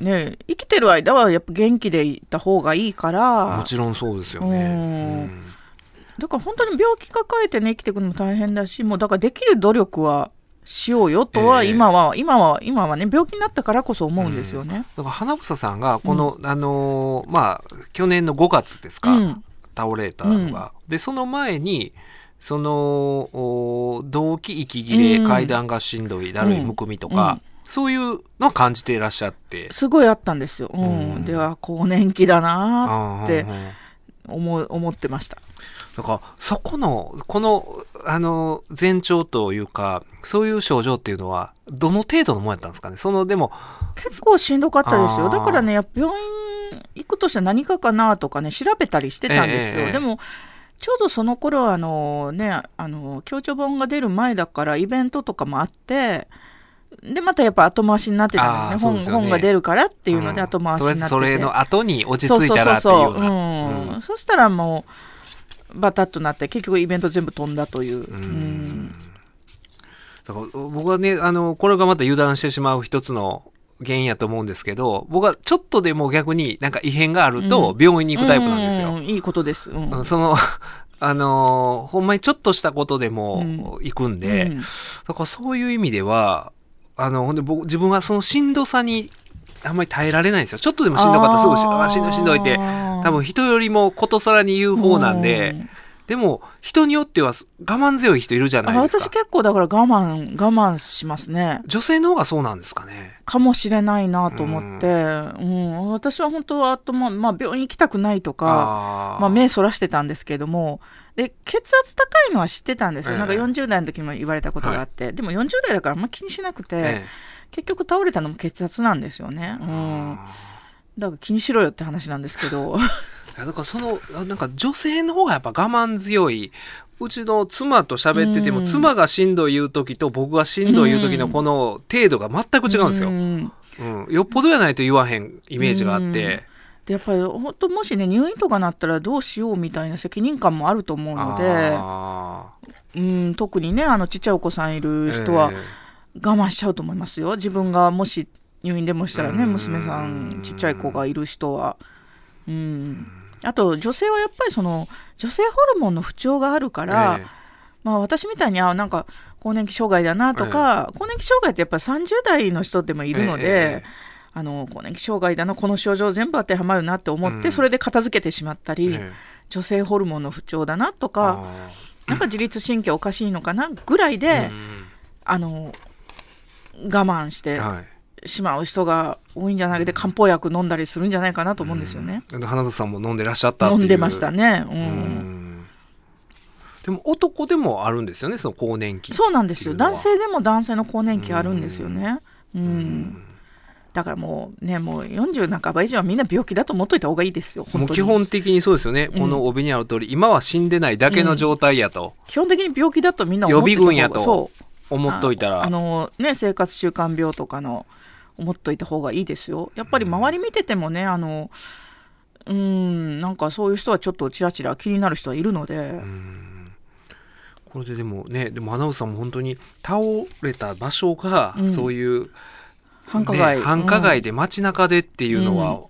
S3: あね生きてる間はやっぱ元気でいた方がいいから。
S2: もちろんそうですよね。
S3: だから本当に病気抱えてね生きていくのも大変だしもうだからできる努力はしようよとは
S2: ええ。
S3: 今は、今は今はね病気になったからこそ思うんですよね。
S2: だから花房さんがこの、あのーまあ去年の5月ですか、
S3: うん。
S2: 倒れたのが、でその前にそのお動悸息切れ、
S3: うん。
S2: 階段がしんどいだるいむくみとか、
S3: うん。
S2: そういうのを感じていらっしゃって。
S3: すごいあったんですよ。うん。
S2: うん。
S3: では更年期だなって思う思ってました。
S2: だからそこのこのあの前兆というかそういう症状っていうのはどの程度のものやったんですかね？そのでも
S3: 結構しんどかったですよ。だからねやっぱ病院行くとして何かかなとかね調べたりしてたんですよ、
S2: ええ
S3: でもちょうどその頃はあのねあの強調本が出る前だからイベントとかもあってでまたやっぱ後回しになってたんですね。
S2: ね。
S3: 本が出るからっていうので
S2: ん。
S3: 後回しになってて、
S2: とりあえずそれの後に落ち
S3: そうそう
S2: 着いたら
S3: そうそう
S2: っていうよう。な
S3: うん。
S2: うん。
S3: そしたらもうバタッとなって結局イベント全部飛んだという、
S2: うだから僕はねあのこれがまた油断してしまう一つの原因やと思うんですけど僕はちょっとでも逆になんか異変があると
S3: うん。
S2: 病院に行くタイプなんですよ。
S3: うんいいことです、うん。
S2: うんその あのほんまにちょっとしたことでも
S3: うん。
S2: 行くんで、
S3: うん。
S2: だからそういう意味ではあのほんで僕自分はそのしんどさにあんまり耐えられないんですよ。ちょっとでもしんどかったらすぐしんどいしんどいって多分人よりもことさらに言う方なんで、
S3: うん。
S2: でも人によっては我慢強い人いるじゃない
S3: あ
S2: ですか。
S3: 私結構だから我慢我慢しますね。
S2: 女性の方がそうなんですかね。
S3: かもしれないなと思って、うん。私は本当はあと、まあまあ、病院行きたくないとか
S2: あー。
S3: まあ、目そらしてたんですけども。で血圧高いのは知ってたんですよ、
S2: ええ。
S3: なんか40代の時も言われたことがあって、でも40代だからあんま気にしなくて、
S2: え
S3: 結局倒れたのも血圧なんですよね、う
S2: え
S3: ん、
S2: あ
S3: だから気にしろよって話なんですけど。
S2: ー いやだからそのあなんか女性の方がやっぱ我慢強い。うちの妻と喋ってても、
S3: うん。
S2: 妻がしんどい言う時と僕がしんどい言う時のこの程度が全く違うんですよ、
S3: ん。
S2: うん、よっぽどやないと言わへんイメージがあって、
S3: でやっぱり本当もしね入院とかなったらどうしようみたいな責任感もあると思うので、
S2: あ
S3: うん、特にねあのちっちゃいお子さんいる
S2: ー
S3: 人は
S2: え。
S3: 我慢しちゃうと思いますよ。自分がもし入院でもしたらね
S2: うん。
S3: 娘さんちっちゃい子がいる人は。うん、あと女性はやっぱりその女性ホルモンの不調があるか
S2: え
S3: ら、
S2: え
S3: まあ、私みたいにあなんか更年期障害だなとか、更年期障害ってやっぱり30代の人でもいるので、
S2: ええ
S3: あの更年期障害だなこの症状全部当てはまるなって思って、
S2: うん。
S3: それで片付けてしまったり、
S2: ええ。
S3: 女性ホルモンの不調だなと
S2: あ
S3: かなんか自律神経おかしいのかなぐらい
S2: ー
S3: で、
S2: うん。
S3: あの我慢して
S2: はい
S3: しまう人が多いんじゃないで漢方薬飲んだりするんじゃないかなと思うんですよね。
S2: うん。花房さんも飲んでらっしゃった
S3: 飲んでましたね。う
S2: うん。んでも男でもあるんですよねその更年期
S3: そうなんですよ。男性でも男性の更年期あるんですよね。うん。
S2: うん
S3: だからもうねもう40半ば以上はみんな病気だと思っといた方がいいですよ
S2: も
S3: 本当に。
S2: う基本的にそうですよね、
S3: うん。
S2: この帯にある通り今は死んでないだけの状態やと
S3: 基本的に病気だとみんな思ってた方が
S2: 予備軍やと思っといたら。
S3: ああのね生活習慣病とかの思っといた方がいいですよ。やっぱり周り見ててもねあのうんなんかそういう人はちょっとちらちら気になる人はいるので、
S2: うん。これででもねでも花房さんも本当に倒れた場所が、
S3: うん。
S2: そういう、
S3: 繁華街、
S2: ね繁華街
S3: うん
S2: で街中でっていうのは、
S3: うん。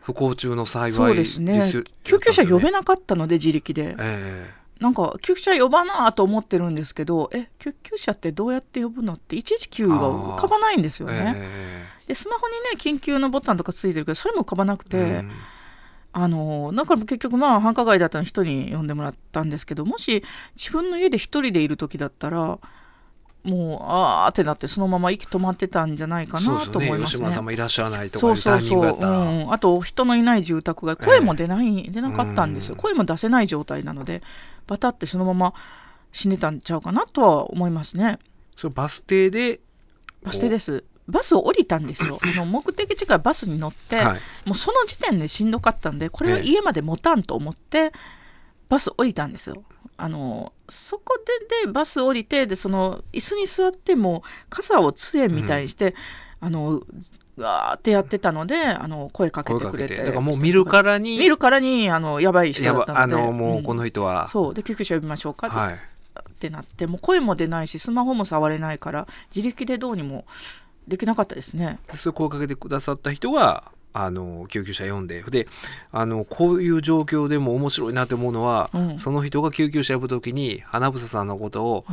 S2: 不幸中の幸
S3: そう
S2: いです
S3: ですね。
S2: よ
S3: 救急車呼べ
S2: な
S3: なかったので自力で。
S2: え
S3: なんか救急車呼ばなと思ってるんですけどえ救急車ってどうやって呼ぶのって119が浮かばないんです
S2: え
S3: よね。
S2: え
S3: でスマホにね緊急のボタンとかついてるけどそれも浮かばなくて、
S2: えうん。
S3: あのだから結局まあ繁華街だったら人に呼んでもらったんですけどもし自分の家で一人でいる時だったらもうあーってなってそのまま息止まってたんじゃないかなと思いますね。
S2: 吉村さん。もいらっしゃらないとか
S3: そ
S2: いうう。タイミン
S3: そうそう、
S2: グだったら。
S3: うん、あと人のいない住宅街声も出ない、出なかったんですよ。
S2: うん。
S3: 声も出せない状態なのでバタってそのまま死んでたんちゃうかなとは思いますね。
S2: それバス停で
S3: バス停です。バスを降りたんですよ。あの目的地からバスに乗って、
S2: はい。
S3: もうその時点でしんどかったんでこれは家まで持たんと思ってバス降りたんですよ。あのそこででバス降りてでその椅子に座っても傘を杖みたいにして、あのガーってやってたのであの声かけてくれて。
S2: だからもう見るからに
S3: 見るからにあのやばい人だったので。
S2: あのもうこの人は、
S3: そう。で救急車呼びましょうかって,、
S2: はい。
S3: ってなって。もう声も出ないしスマホも触れないから自力でどうにもできなかったですね。
S2: それ声かけてくださった人があの救急車呼んで。であのこういう状況でも面白いなって思うのは、
S3: うん。
S2: その人が救急車呼ぶ時に花房さんのことを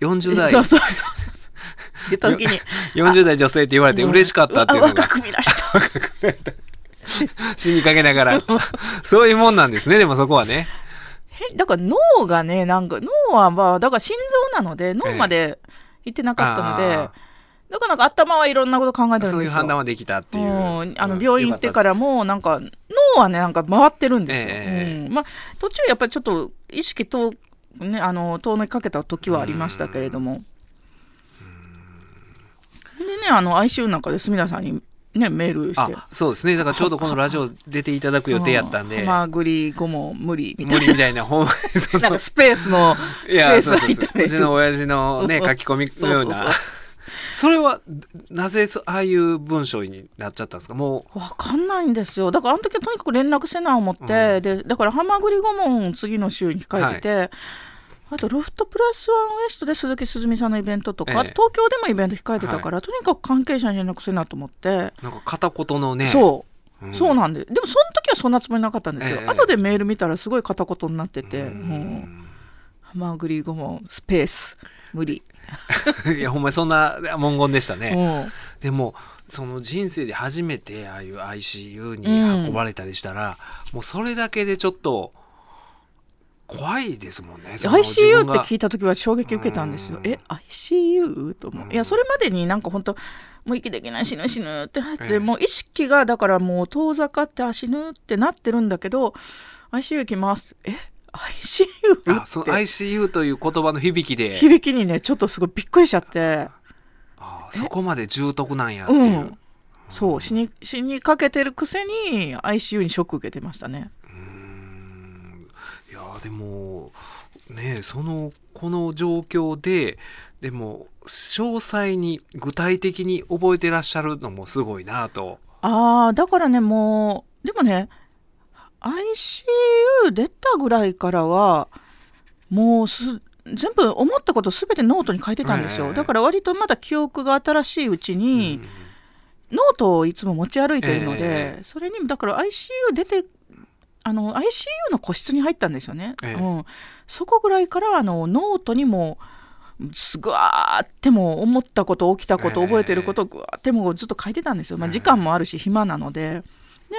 S2: 40代
S3: そうそうそうそう。言っ た時に
S2: 40代女性って言われて嬉しかったっていう
S3: あ
S2: のが。
S3: 若く見られた。
S2: 死にかけながら。そういうもんなんですね。でもそこはね。
S3: へだから脳がねなんか脳はまあだから心臓なので脳まで行ってなかったので、
S2: あ
S3: だからなんか頭はいろんなこと考えてるんですよ。
S2: そういう判断はできたっていう。
S3: うん。あの
S2: うん。
S3: 病院行ってからもなんか脳はねなんか回ってるんですよ、
S2: ええ
S3: うん。まあ、途中やっぱりちょっと意識遠,、ね、あの遠のきかけた時はありましたけれどもでねあの ICU なんかで隅田さんに、ね、メールして。
S2: あそうですね。だからちょうどこのラジオ出ていただく予定やったんで。
S3: ハマグリ後も無理みたい
S2: 無理みたいな。ほんまに
S3: かスペースのスペース
S2: そうちの親父のね
S3: うん
S2: 書き込みのような。
S3: そ
S2: れはなぜそああいう文章になっちゃったんですか？も
S3: わかんないんですよ。だからあの時はとにかく連絡せな思って、でだからハマグリ顧問次の週に控えてて、あとロフトプラスワンウエストで鈴木すずみさんのイベントとか、
S2: ええ。
S3: 東京でもイベント控えてたから、とにかく関係者に連絡せなと思って、
S2: うなんか片言のね。
S3: そう、
S2: ん。
S3: そうなんででもその時はそんなつもりなかったんですよ、
S2: ええ。
S3: 後でメール見たらすごい片言になってて、
S2: う
S3: ハマグリ顧問スペース。無理、
S2: いやほんまにそんな文言でしたね、
S3: うん。
S2: でもその人生で初めてああいう ICU に運ばれたりしたら、もうそれだけでちょっと怖いですもんね。
S3: ICU って聞いた時は衝撃受けたんですよ。
S2: うん
S3: え ICU? と思う。
S2: うん
S3: いやそれまでになんか本当もう息できない死ぬ死ぬって入って、
S2: ええ
S3: もう意識がだからもう遠ざかってあ死ぬってなってるんだけど ICU 行きます。え ICU?
S2: あその ICU という言葉の響きで
S3: 響きにねちょっとすごいびっくりしちゃって。
S2: あそこまで重篤なんやっていうう、
S3: ん。そう死に死にかけてるくせに ICU にショック受けてましたね。
S2: でもねそのこの状況ででも詳細に具体的に覚えてらっしゃるのもすごいなと。
S3: ああだからねもうでもね ICU 出たぐらいからはもうす全部思ったことすべてノートに書いてたんですよ、
S2: ええ。
S3: だから割とまだ記憶が新しいうちに、ノートをいつも持ち歩いてるので、
S2: ええ。
S3: それにだから ICU 出てあの ICU の個室に入ったんですよね、
S2: ええ
S3: うん、そこぐらいからあのノートにもすぐわーっても思ったこと起きたこと
S2: ええ
S3: 覚えてることぐわーってもずっと書いてたんですよ、まあ、
S2: ええ
S3: 時間もあるし暇なので。で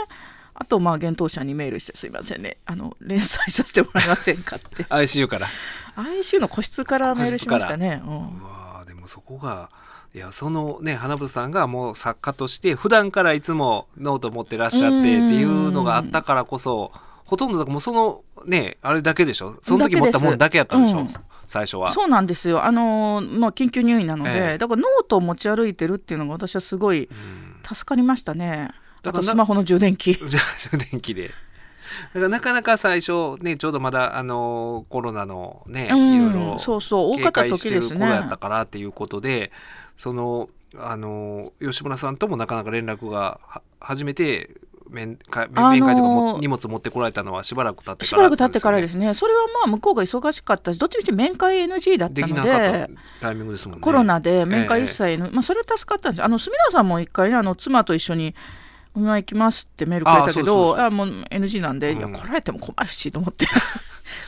S3: あとまあ幻冬舎にメールして「すいませんねあの連載させてもらえませんか?」って
S2: ICU から。
S3: ICU の個室からメールしましたね。うん
S2: うわーでもそこがいやそのね花房さんがもう作家として普段からいつもノート持ってらっしゃってっていうのがあったからこそほとんどだからもうそのねあれだけでしょ？その時持ったもんだけやったんでしょ、
S3: だけです
S2: 最初は。
S3: そうなんですよ。あのーまあ緊急入院なので、
S2: ええ
S3: だからノートを持ち歩いてるっていうのが私はすごい
S2: うん
S3: 助かりましたね。
S2: だからな
S3: あとスマホの充電器。
S2: じゃあ電気で。だからなかなか最初ねちょうどまだあのコロナのね、
S3: うん。
S2: いろいろ
S3: そうそう。多か
S2: 警
S3: った時ですね
S2: 頃やったからっていうことでそのあの吉村さんともなかなか連絡がは初めて面会面会とかも荷物持ってこられたのはしばらく経ってから
S3: しばらく経ってからです
S2: ね。
S3: ね。それはまあ向こうが忙しかったし、どっちみち面会 NG だったの
S2: で。タイミングですもんね。
S3: コロナで面会一切、まあ、それは助かったんです。あの隅田さんも一回ねあの妻と一緒に「お見舞い行きます」ってメールくれたけどあもう NG なんで、
S2: うん。
S3: いや来られても困るしと思って。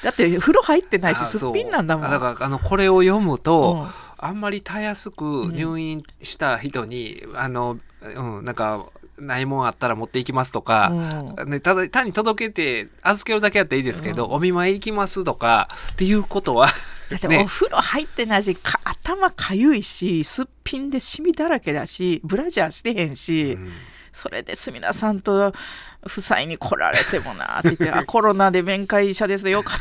S3: だって風呂入ってないし
S2: あ
S3: すっぴんなんだもん。
S2: だからあのこれを読むと、
S3: うん。
S2: あんまりたやすく入院した人に、あの、うん、なんか、ないもんあったら持っていきますとか、
S3: うん。
S2: ね、ただ単に届けて預けるだけやったらいいですけど、お見舞い行きますとかっていうことは
S3: だって
S2: ね。
S3: お風呂入ってないしか頭かゆいしすっぴんでシミだらけだしブラジャーしてへんし、
S2: うん
S3: それで隅田さんと夫妻に来られてもなって言って あコロナで面会者ですよかっ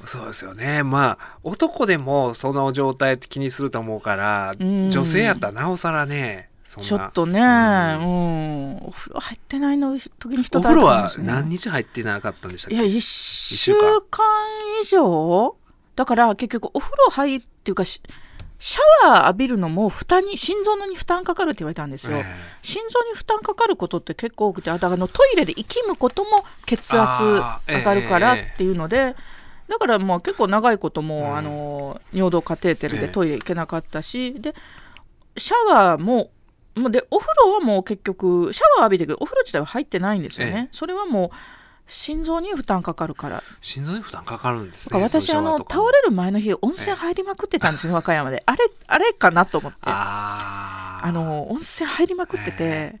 S3: た。
S2: そうですよね。まあ男でもその状態って気にすると思うから、
S3: うん。
S2: 女性やったらなおさらね
S3: ちょっとね、
S2: う
S3: うん。ん、お風呂入ってないの時に人
S2: お風呂は何日入ってなかったんでしたっけ？
S3: いや1週間以上？だから結局お風呂入っていうかしシャワー浴びるのも負担に心臓のに負担かかるって言われたんですよ、
S2: え
S3: 心臓に負担かかることって結構多くてあだからトイレで息むことも血圧上がるからっ
S2: ええ
S3: ていうので、だからもう結構長いことも、
S2: うん
S3: あの尿道カテーテル
S2: ええ。
S3: でトイレ行けなかったし、でシャワーももうでお風呂はもう結局シャワー浴びてる。けどお風呂自体は入ってないんですよね、
S2: え。
S3: それはもう心臓に負担かかるから。
S2: 心臓に負担かかるんですね
S3: 私あの倒れる前の日温泉入りまくってたんですよ、和歌山で。あれあれかなと思って。あの温泉入りまくってて、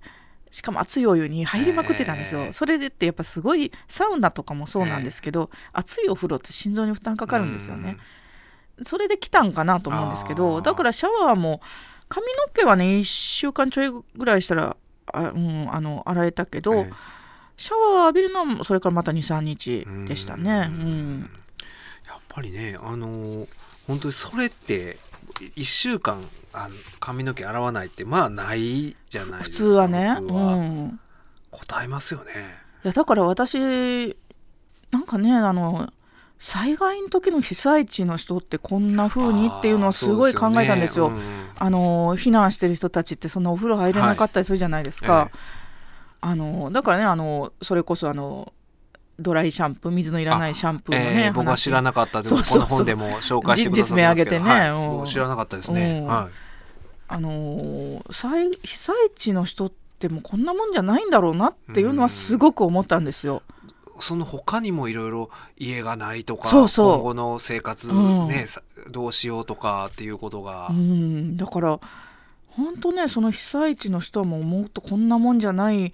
S3: しかも熱いお湯に入りまくってたんですよ、
S2: ええ。
S3: それでってやっぱすごいサウナとかもそうなんですけど、熱いお風呂って心臓に負担かかるんですよね、それで来たんかなと思うんですけどだからシャワーも髪の毛はね1週間ちょいぐらいしたらあ、うん、あの洗えたけど、
S2: ええ
S3: シャワー浴びるのはそれからまた23日でしたね。
S2: う
S3: うん。
S2: やっぱりねあのー本当にそれって1週間あの髪の毛洗わないってまあないじゃないで
S3: 普
S2: すか
S3: 通はね、
S2: 普通は。
S3: うん、
S2: 答えますよね。
S3: いやだから私なんかねあの災害の時の被災地の人ってこんな風にっていうのをすごい考えたんですよ。
S2: あーそう
S3: あの避難してる人たちってそんなお風呂入れなかったりするじゃないですか。
S2: え
S3: あのだからねあのそれこそあのドライシャンプー水のいらないシャンプーのね、
S2: ええ僕は知らなかったでも
S3: そうそうそう。
S2: この本でも紹介してくださっ
S3: 実名挙げてね。
S2: はい。知らなかったですね、
S3: うん。
S2: はい。
S3: あの災被災地の人ってもうこんなもんじゃないんだろうなっていうのはすごく思ったんですよ。
S2: その他にもいろいろ家がないとか
S3: そうそう。
S2: 今後の生活
S3: うん。
S2: ね、さどうしようとかっていうことが、
S3: うん。だから本当ねその被災地の人はもうもっとこんなもんじゃないん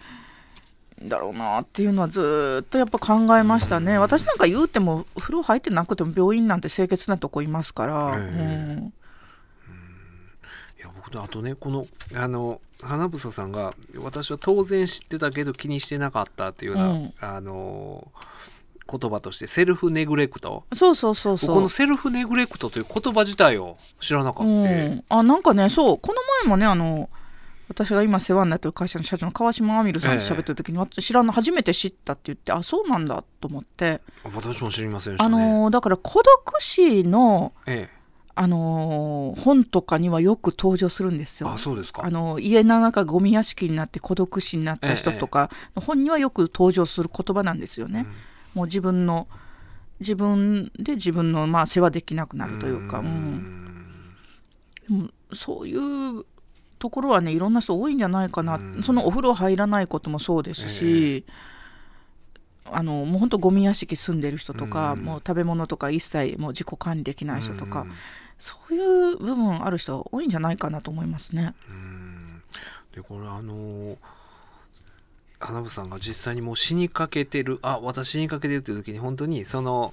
S3: だろうなっていうのはずーっとやっぱ考えましたね。私なんか言うても風呂入ってなくても病院なんて清潔なとこいますから、
S2: ええ。いや僕あとねこのあの花房さんが私は当然知ってたけど気にしてなかったっていうような、
S3: うん。
S2: あの言葉としてセルフネグレクト。
S3: うんそうそうそうそう。
S2: このセルフネグレクトという言葉自体を知らなかった、
S3: うん、あなんかねそう。この前もねあの私が今世話になってる会社の社長の川島亜美さんと喋ってる時に、私知らん初めて知ったって言ってあそうなんだと思って、
S2: 私も知りませんでした
S3: あ
S2: ね、
S3: のだから孤独死の
S2: え
S3: あのー本とかにはよく登場するんです
S2: え、
S3: よ。
S2: あそうですか。
S3: あの家の中ゴミ屋敷になって孤独死になった人とかの本にはよく登場する言葉なんですよね。もう自分の自分で自分のまあ世話できなくなるというか、うん。そういうところはねいろんな人多いんじゃないかな、
S2: うん。
S3: そのお風呂入らないこともそうですし、あのもう本当ゴミ屋敷住んでる人とか、
S2: うん。
S3: もう食べ物とか一切もう自己管理できない人とか、
S2: うん。
S3: そういう部分ある人多いんじゃないかなと思いますね。
S2: うん。でこれあのー花房さんが実際にもう死にかけてる。あ私死にかけてるっていう時に本当にその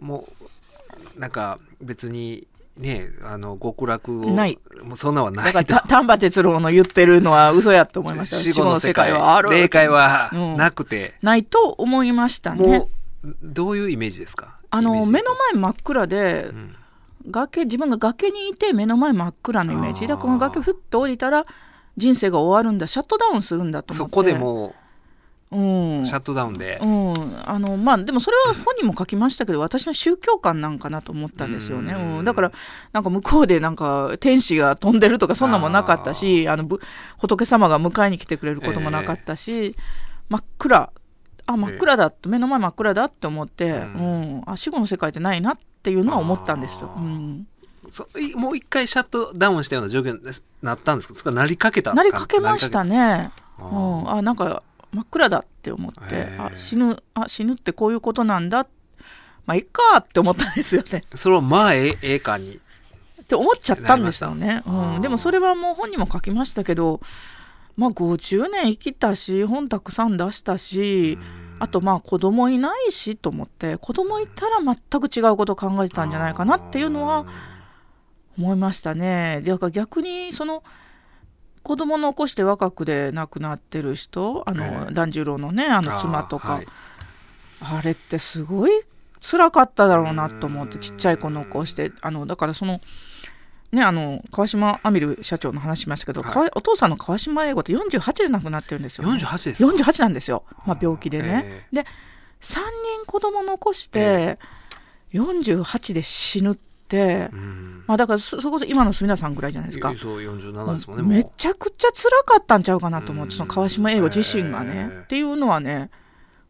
S2: もうなんか別にねあの極楽を
S3: ない。
S2: もうそんなんはな
S3: だ
S2: い。と
S3: からた丹波哲郎の言ってるのは嘘やと思いました。
S2: 死後の世界
S3: はある。
S2: 霊界は
S3: うん。
S2: なくて、
S3: ないと思いましたね。
S2: も。うどういうイメージですか？
S3: あの目の前真っ暗で、
S2: うん。
S3: 崖自分が崖にいて目の前真っ暗のイメージ。だからこの崖ふっと降りたら人生が終わるんだ。シャットダウンするんだと思って。
S2: そこでも
S3: うん。
S2: うシャットダウンで、
S3: うん、あのまあでもそれは本にも書きましたけど私の宗教観なんかなと思ったんですよね、
S2: うん。
S3: うん。だからなんか向こうでなんか天使が飛んでるとかそんなもなかったしあのぶ仏様が迎えに来てくれることもなかったし、真っ暗。あ真っ暗だ。って目の前真っ暗だって思って、
S2: う
S3: うん。んあ死後の世界ってないなっていうのは思ったんですよ。うん
S2: もう一回シャットダウンしたような状況になったんですか？それからなりかけた
S3: なりかけましたね。うん、あなんか真っ暗だって思って、あ死ぬあ死ぬってこういうことなんだ。まあいいかって思ったんですよね。
S2: それはまあええええかに。
S3: って思っちゃったんですよね。うん、でもそれはもう本にも書きましたけど、まあ50年生きたし本たくさん出したし、あとまあ子供いないしと思って子供いたら全く違うことを考えてたんじゃないかなっていうのは思いましたね。だから逆にその子供残して若くで亡くなってる人あの、
S2: ええ。
S3: 團十郎のねあの妻とか。
S2: あーはい。
S3: あれってすごい辛かっただろうなと思って
S2: うん。
S3: ちっちゃい子残して。あのだからそのねあの川島亜美る社長の話しましたけど、
S2: はい。
S3: お父さんの川島英語って48で亡くなってるんですよ、
S2: 48ですか
S3: ？48なんですよ、まあ、病気でね、
S2: え
S3: で3人子供残して48で死ぬって、
S2: うん。
S3: まあだからそそれこそ今の隅田さんぐらいじゃないですか。
S2: そう47ですもんね
S3: めちゃくちゃ辛かったんちゃうかなと思って
S2: うん。
S3: その川島英語自身がね、
S2: ええ。
S3: っていうのはね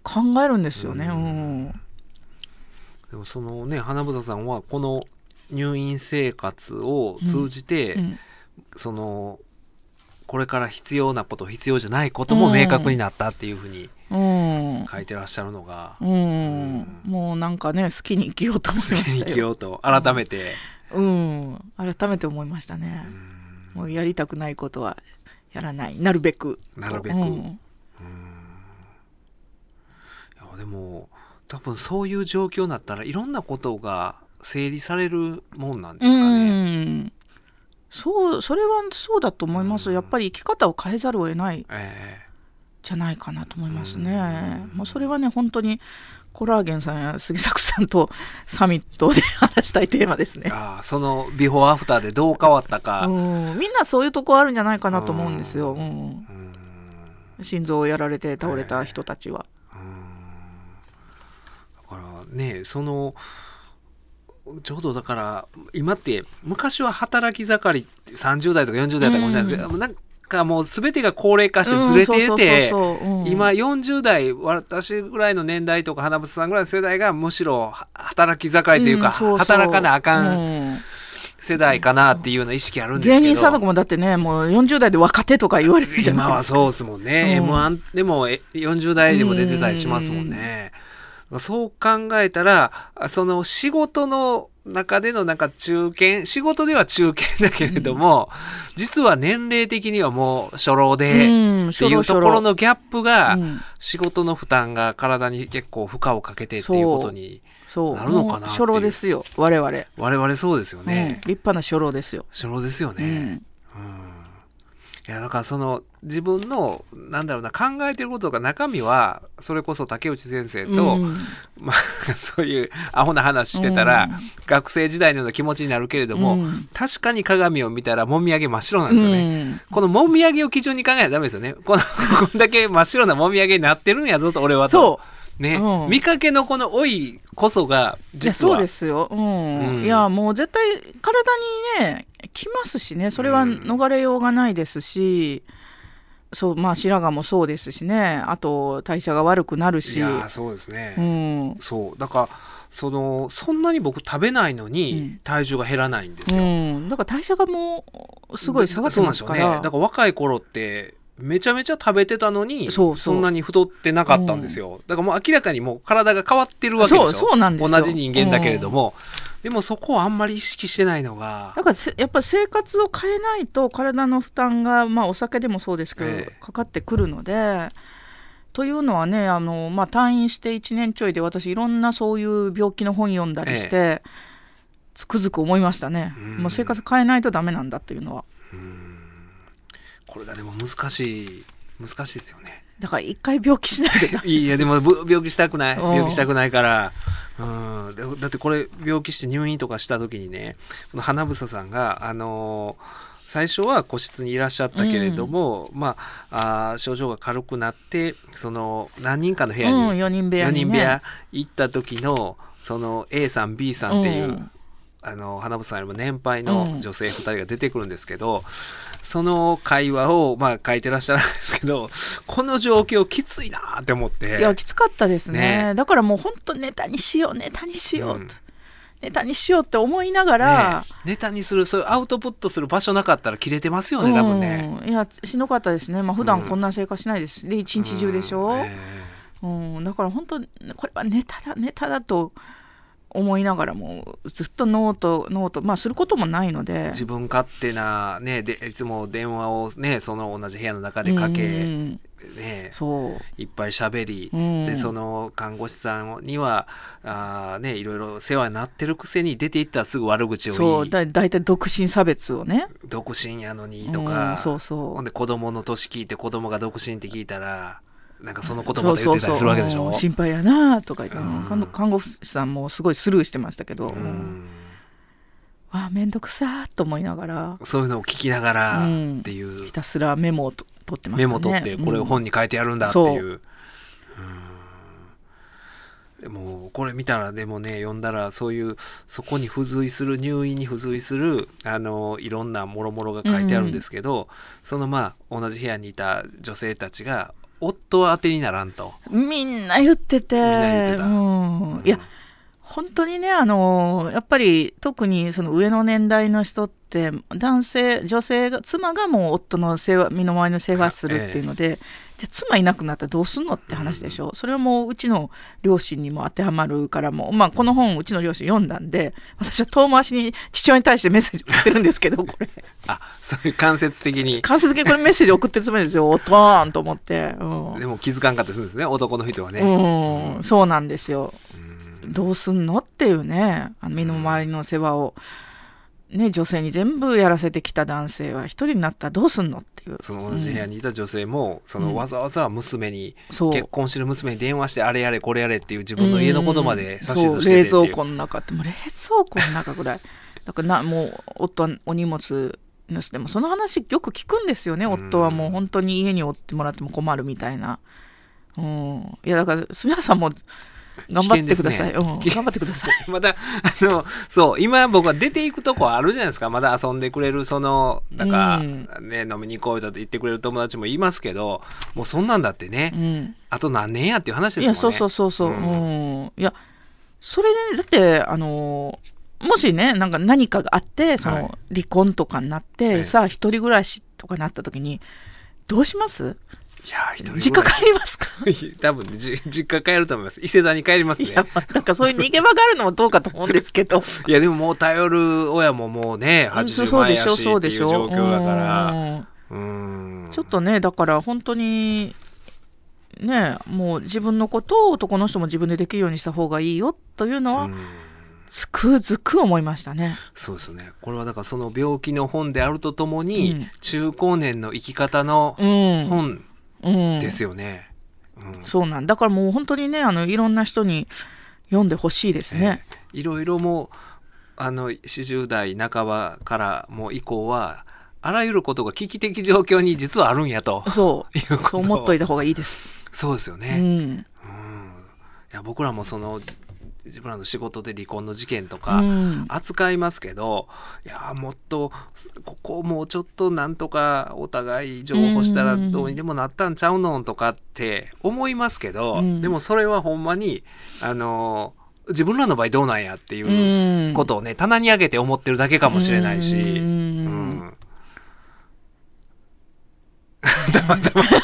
S3: 考えるんですよね、
S2: う
S3: うん。ん
S2: でもそのね花房さんはこの入院生活を通じて、
S3: うん。
S2: そのこれから必要なこと必要じゃないことも明確になったっていうふうに
S3: うん
S2: 書いてらっしゃるのが、
S3: うん、もうなんかね好きに生きようと思いましたよ。
S2: 生きようと改めて、
S3: うん、改めて思いましたね。もうやりたくないことはやらない、なるべく。
S2: なるべく。
S3: うん。
S2: いやでも多分そういう状況になったらいろんなことが整理されるもんなんですか
S3: う
S2: ね。
S3: ん。そう、それはそうだと思います。やっぱり生き方を変えざるを得ない。
S2: え
S3: じゃないかなと思いますね。もうそれはね、本当にコラーゲンさんや杉作さんとサミットで話したいテーマです
S2: え
S3: ね。
S2: ああそのビフォーアフターでどう変わったか。
S3: うん、みんなそういうとこあるんじゃないかなと思うんですよ。うん
S2: うん
S3: 心臓をやられて倒れた人たちは。
S2: だからねそのちょうどだから今って昔は働き盛りって30代とか40代とかかもしれないですけど、なんかもう全てが高齢化してずれて
S3: うん
S2: て今40代私ぐらいの年代とか花房さんぐらいの世代がむしろは働き盛りというか、働かなあかん
S3: うん。
S2: 世代かなっていうような意識あるんですけど。
S3: 芸人さんとかもだってねもう40代で若手とか言われるじゃない。
S2: 今はそうですもんね、
S3: うん。
S2: m 1でもえ40代でも出てたりしますもんね。そう考えたらあその仕事の中でのなんか中堅仕事では中堅だけれども、実は年齢的にはもう初老で、
S3: うん
S2: っていうところのギャップが、
S3: うん。
S2: 仕事の負担が体に結構負荷をかけてっていうことに
S3: そう。
S2: なるのかな
S3: 初老ですよ我々、
S2: 我々そうですよ
S3: うん。
S2: ね
S3: 立。派な初老ですよ、
S2: 初老ですよね。いやだからその自分のなんだろうな考えてることが中身はそれこそ竹内先生と、
S3: うん
S2: まあ そういうアホな話してたら、
S3: うん
S2: 学生時代のような気持ちになるけれども、
S3: うん
S2: 確かに鏡を見たらもみあげ真っ白なんですよね。
S3: うん
S2: このもみあげを基準に考えないとダメですよね。この こんだけ真っ白なもみあげになってるんやぞと俺はと。
S3: そう
S2: ね、
S3: うん。
S2: 見かけのこの老いこそが
S3: いや
S2: 実は
S3: そうですよ、うん。
S2: うん。
S3: いやもう絶対体にねきますしね。それは逃れようがないですし、そうまあ白髪もそうですしね。あと代謝が悪くなる
S2: い
S3: し
S2: やーそうですね。
S3: うん。
S2: そう。だからそのそんなに僕食べないの
S3: う
S2: に
S3: ん。
S2: 体重が減らないんですよ。
S3: うん、だから代謝がもうすごい下がってますから。
S2: ね。だから若い頃ってめちゃめちゃ食べてたのに
S3: そうそう。ん
S2: なに太ってなかったんですよ。だからもう明らかにもう体が変わってるわけでしょ。
S3: そうそうなんですよ。
S2: 同じ人間だけれども、でもそこをあんまり意識してないのが
S3: だからせやっぱり生活を変えないと体の負担が、まあ、お酒でもそうですけど、
S2: ええ。
S3: かかってくるので。というのはねあの、まあ、退院して1年ちょいで私いろんなそういう病気の本読んだりして、つくづく思いましたね、
S2: うん。
S3: もう生活変えないとダメなんだっていうのは
S2: これがでも難しい難しいですよね。
S3: だから一回病気しないとダメ。
S2: いやでもぶ病気したくない。
S3: うん。
S2: 病気したくないから、うん、だだってこれ病気して入院とかした時にねこの花房さんがあのー最初は個室にいらっしゃったけれども、まああー症状が軽くなってその何人かの部屋に、
S3: うん、4人部屋
S2: 4
S3: に、ね、
S2: 人部屋行った時のその A さん B さんっていう、
S3: うん。
S2: あの花房さんよりも年配の女性2人が出てくるんですけど、その会話を、まあ、書いてらっしゃるんですけどこの状況きついなって思って。
S3: いやきつかったですね。
S2: ね。
S3: だからもう本当ネタにしようネタにしようと、
S2: うん。
S3: ネタにしようって思いながら、
S2: ねネタにするそういうアウトプットする場所なかったら切れてますよね多分ね。
S3: うん、いやしんどかったですね、まあ普段こんな生活しないです、で一日中でしょ、
S2: う
S3: うんん。だから本当これはネタだネタだと思いながらもずっとノートノートまあすることもないので。
S2: 自分勝手な、ね、でいつも電話を、ね、その同じ部屋の中でかけ、
S3: うん
S2: ね、
S3: そう。
S2: いっぱい喋り、
S3: うん。
S2: でその看護師さんにはあー、ね、いろいろ世話になってるくせに出て行ったらすぐ悪口を言い。
S3: そうだ大体独身差別をね。
S2: 独身やのにと
S3: うん
S2: か、
S3: そうそう。
S2: ほんで子供の年聞いて子供が独身って聞いたらなんかその言葉で言ってたりするわけでしょ？
S3: そうそうそう心配やなとか言って、
S2: うん。
S3: 看護師さんもすごいスルーしてましたけど、
S2: うん。
S3: あ面倒くさーと思いながら。
S2: そういうのを聞きながら
S3: うん。
S2: っていう、
S3: ひたすらメモをと取ってましたね。
S2: メモ取ってこれを本
S3: に、
S2: に書いてやるんだっていう。うん。でもこれ見たらでもね読んだらそういうそこに付随する入院に付随するあのいろんなもろもろが書いてあるんですけど、そのまあ同じ部屋にいた女性たちが夫は当てにならんと。
S3: みんな言ってて。
S2: みんな言ってた。
S3: うん、いや本当にねあのやっぱり特にその上の年代の人って男性女性が妻がもう夫の世話身の回りの世話するっていうので、じゃあ妻いなくなったらどうすんのって話でしょ、それはもううちの両親にも当てはまるからもう、まあ、この本うちの両親読んだんで私は遠回しに父親に対してメッセージ送ってるんですけど これ。
S2: あそういう間接的に。
S3: 間接的にこれメッセージ送ってるつもりですよ。おとーんと思って、うん。
S2: でも気づかんかったりするんですね。男の人はね、
S3: うん、そうなんですよ。どうすんのっていうね、あの身の回りの世話を、ね、女性に全部やらせてきた男性は一人になったらどうすんのっていう。
S2: その同じ部屋にいた女性も、そのわざわざ娘に、
S3: そう。
S2: 結婚してる娘に電話してあれやれこれやれっていう自分の家のことまで指図して
S3: 冷蔵庫の中ってもう冷蔵庫の中ぐらい。だからなもう夫はお荷物盗でもその話よく聞くんですよね夫はもう本当に家におってもらっても困るみたいな、うん、いやだから住田さんも 頑張ってください、
S2: ね。
S3: うん、頑張ってください。
S2: まだあのそう今僕は出ていくとこあるじゃないですか。まだ遊んでくれるそのなんか、
S3: うん。
S2: ね飲みに行こうよと言ってくれる友達もいますけどもうそんなんだってね、
S3: うん。
S2: あと何年やっていう話ですもんね。
S3: いやそうそうそうそう、
S2: う
S3: うん。んいやそれで、ね、だってあのもしねなんか何かがあってその、
S2: はい。
S3: 離婚とかになって、
S2: ええ。
S3: さあ一人暮らしとかなった時にどうします？
S2: いや一人
S3: 実家帰りますか？
S2: り多分ねじ実家帰ると思います。伊勢田に帰りますね。
S3: いや、まあ、なんかそういう逃げ場があるのもどうかと思うんですけど。
S2: いやでももう頼る親ももうね80万やしっていう
S3: でしょ
S2: 状況だから。
S3: うん。
S2: うん。
S3: ちょっとねだから本当にねもう自分のことを男の人も自分でできるようにした方がいいよというのは
S2: うん。
S3: つくづく思いましたね。
S2: そうですよね。これはだからその病気の本であるとともに、
S3: うん。
S2: 中高年の生き方の
S3: うん、
S2: 本
S3: うん、
S2: ですよね、うん。
S3: そうなん。だからもう本当にねあのいろんな人に読んでほしいですね。
S2: ええ。いろいろもうあの40代半ばからもう以降はあらゆることが危機的状況に実はあるんやと。
S3: そう。
S2: いうこと
S3: 思っといた方がいいです。
S2: そうですよね、
S3: うん、
S2: うん。いや僕らもその自分らの仕事で離婚の事件とか
S3: うん。
S2: 扱いますけど、いやもっとここもうちょっとなんとかお互い情報したらどうにでもなったんちゃうのとかって思いますけど、
S3: うん。
S2: でもそれはほんまにあの自分らの場合どうなんやっていう
S3: うん。
S2: ことをね棚に上げて思ってるだけかもしれないし。
S3: うん
S2: うん黙ってま。す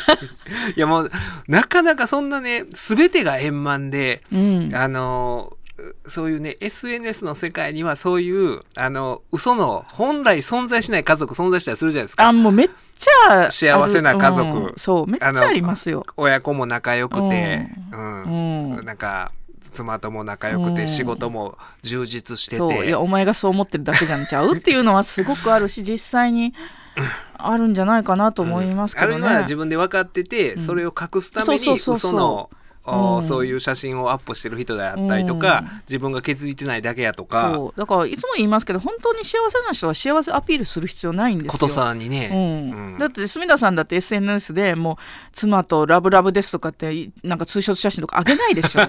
S2: いやもうなかなかそんなね全てが円満で
S3: うん。
S2: あのそういうね SNS の世界にはそういうあの嘘の本来存在しない家族存在したりするじゃないですか。
S3: あもうめっちゃ
S2: 幸せな家族。
S3: うん。そうめっちゃありますよ。
S2: 親子も仲良くて、う
S3: うん。ん。
S2: なんか妻とも仲良くて、
S3: うん。
S2: 仕事も充実してて。
S3: そう。いやお前がそう思ってるだけじゃんちゃう？っていうのはすごくあるし実際にあるんじゃないかなと思いますけどね。
S2: あるいは自分で分かってて、
S3: ん。
S2: それを隠すために嘘のお
S3: うん。
S2: そういう写真をアップしてる人であったりとか、
S3: うん。
S2: 自分が気づいてないだけやとか。
S3: そう。だからいつも言いますけど本当に幸せな人は幸せアピールする必要ないんですよ。
S2: ことさんにね、
S3: うん。
S2: うん。
S3: だって住田さんだって SNS でもう妻とラブラブですとかってなんかツーショット写真とか上げないでしょ。上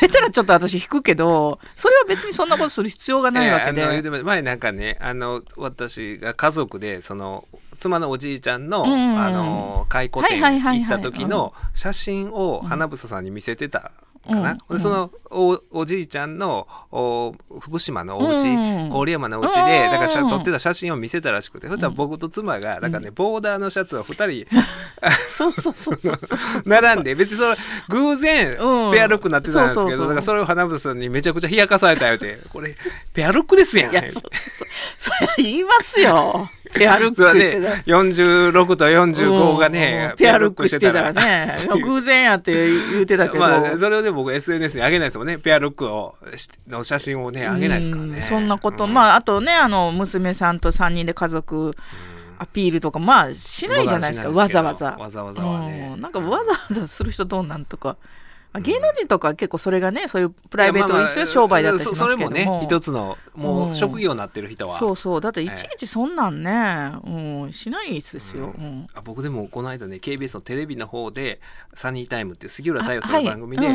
S3: げたらちょっと私引くけどそれは別にそんなことする必要がないわけで、
S2: ええあの言うてま前なんかねあの私が家族でその妻のおじいちゃんの、
S3: うん。
S2: あの回顧展行った時の写真を花房さんに見せてたかな、
S3: うん。
S2: でそのおおじいちゃんのお福島のお家、
S3: うん。
S2: 郡山のお家
S3: うん。
S2: でだから写撮ってた写真を見せたらしくてそしたら僕と妻がなんかね、ボーダーのシャツを2人
S3: そうそうそうそう
S2: 並んで別にそれ偶然
S3: うん。
S2: ペアルックになってたんですけど、だからそれを花房さんにめちゃくちゃ冷やかされたよってこれペアルックですやん。
S3: いやそそそれは言いますよペアルックしてた。
S2: ね46と45がね、
S3: うんペアルックしてたら。ね。偶然やって言うてたけど、
S2: まあそれをね僕 SNS に上げないですもんね。ペアルックをしの写真をね上げないですからね。
S3: うんそんなこと、
S2: うん。
S3: まああとねあの娘さんと3人で家族アピールとかまあしないじゃないですか。わざわざ。
S2: わざわざはね。
S3: うん。なんかわざわざする人どうなんとか、まあ芸能人とかは結構それがねそういうプライベート商売だったりしますけども、
S2: そそれもね一つのも
S3: う
S2: うん。職業になってる人は、
S3: そうそう。だっていちいちそんなんね、うん、しないですよ、うん。
S2: あ僕でもこの間ね KBS のテレビの方で「サニータイム」って杉浦太陽さん
S3: はい。
S2: の番組で、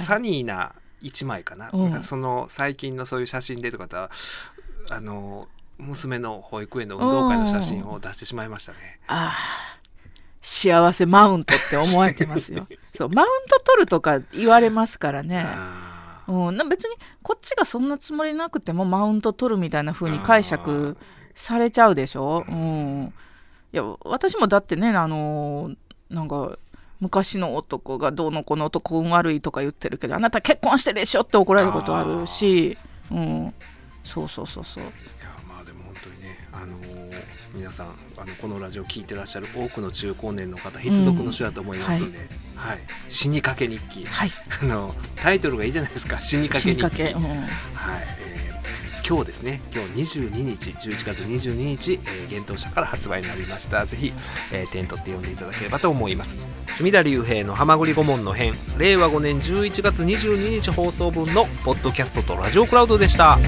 S2: サニーな一枚かな,、
S3: うん。
S2: その最近のそういう写真でとかだあの娘の保育園の運動会の写真を出してしまいましたね。
S3: ああ幸せマウントって思われてますよ。そうマウント取るとか言われますからね。
S2: あ
S3: うん、な別にこっちがそんなつもりなくてもマウント取るみたいな風に解釈されちゃうでしょ？うん、いや私もだってねあのなんか昔の男がどうのこの男運悪いとか言ってるけどあなた結婚してでしょって怒られることあるし、うん、そうそうそうそう。
S2: いやまあでも本当にね、あのー皆さんあのこのラジオ聞いてらっしゃる多くの中高年の方必読の書だと思いますんで、はい。死にかけ日記。
S3: はい、
S2: あのタイトルがいいじゃないですか？死にかけ日記。
S3: うん。
S2: はい、えー今日ですね。今日22日11月22日、えー、幻冬舎から発売になりました。ぜひ、えー手に取って読んでいただければと思います。隅田隆平の「はまぐり顧問の編」令和5年11月22日放送分のポッドキャストとラジオクラウドでした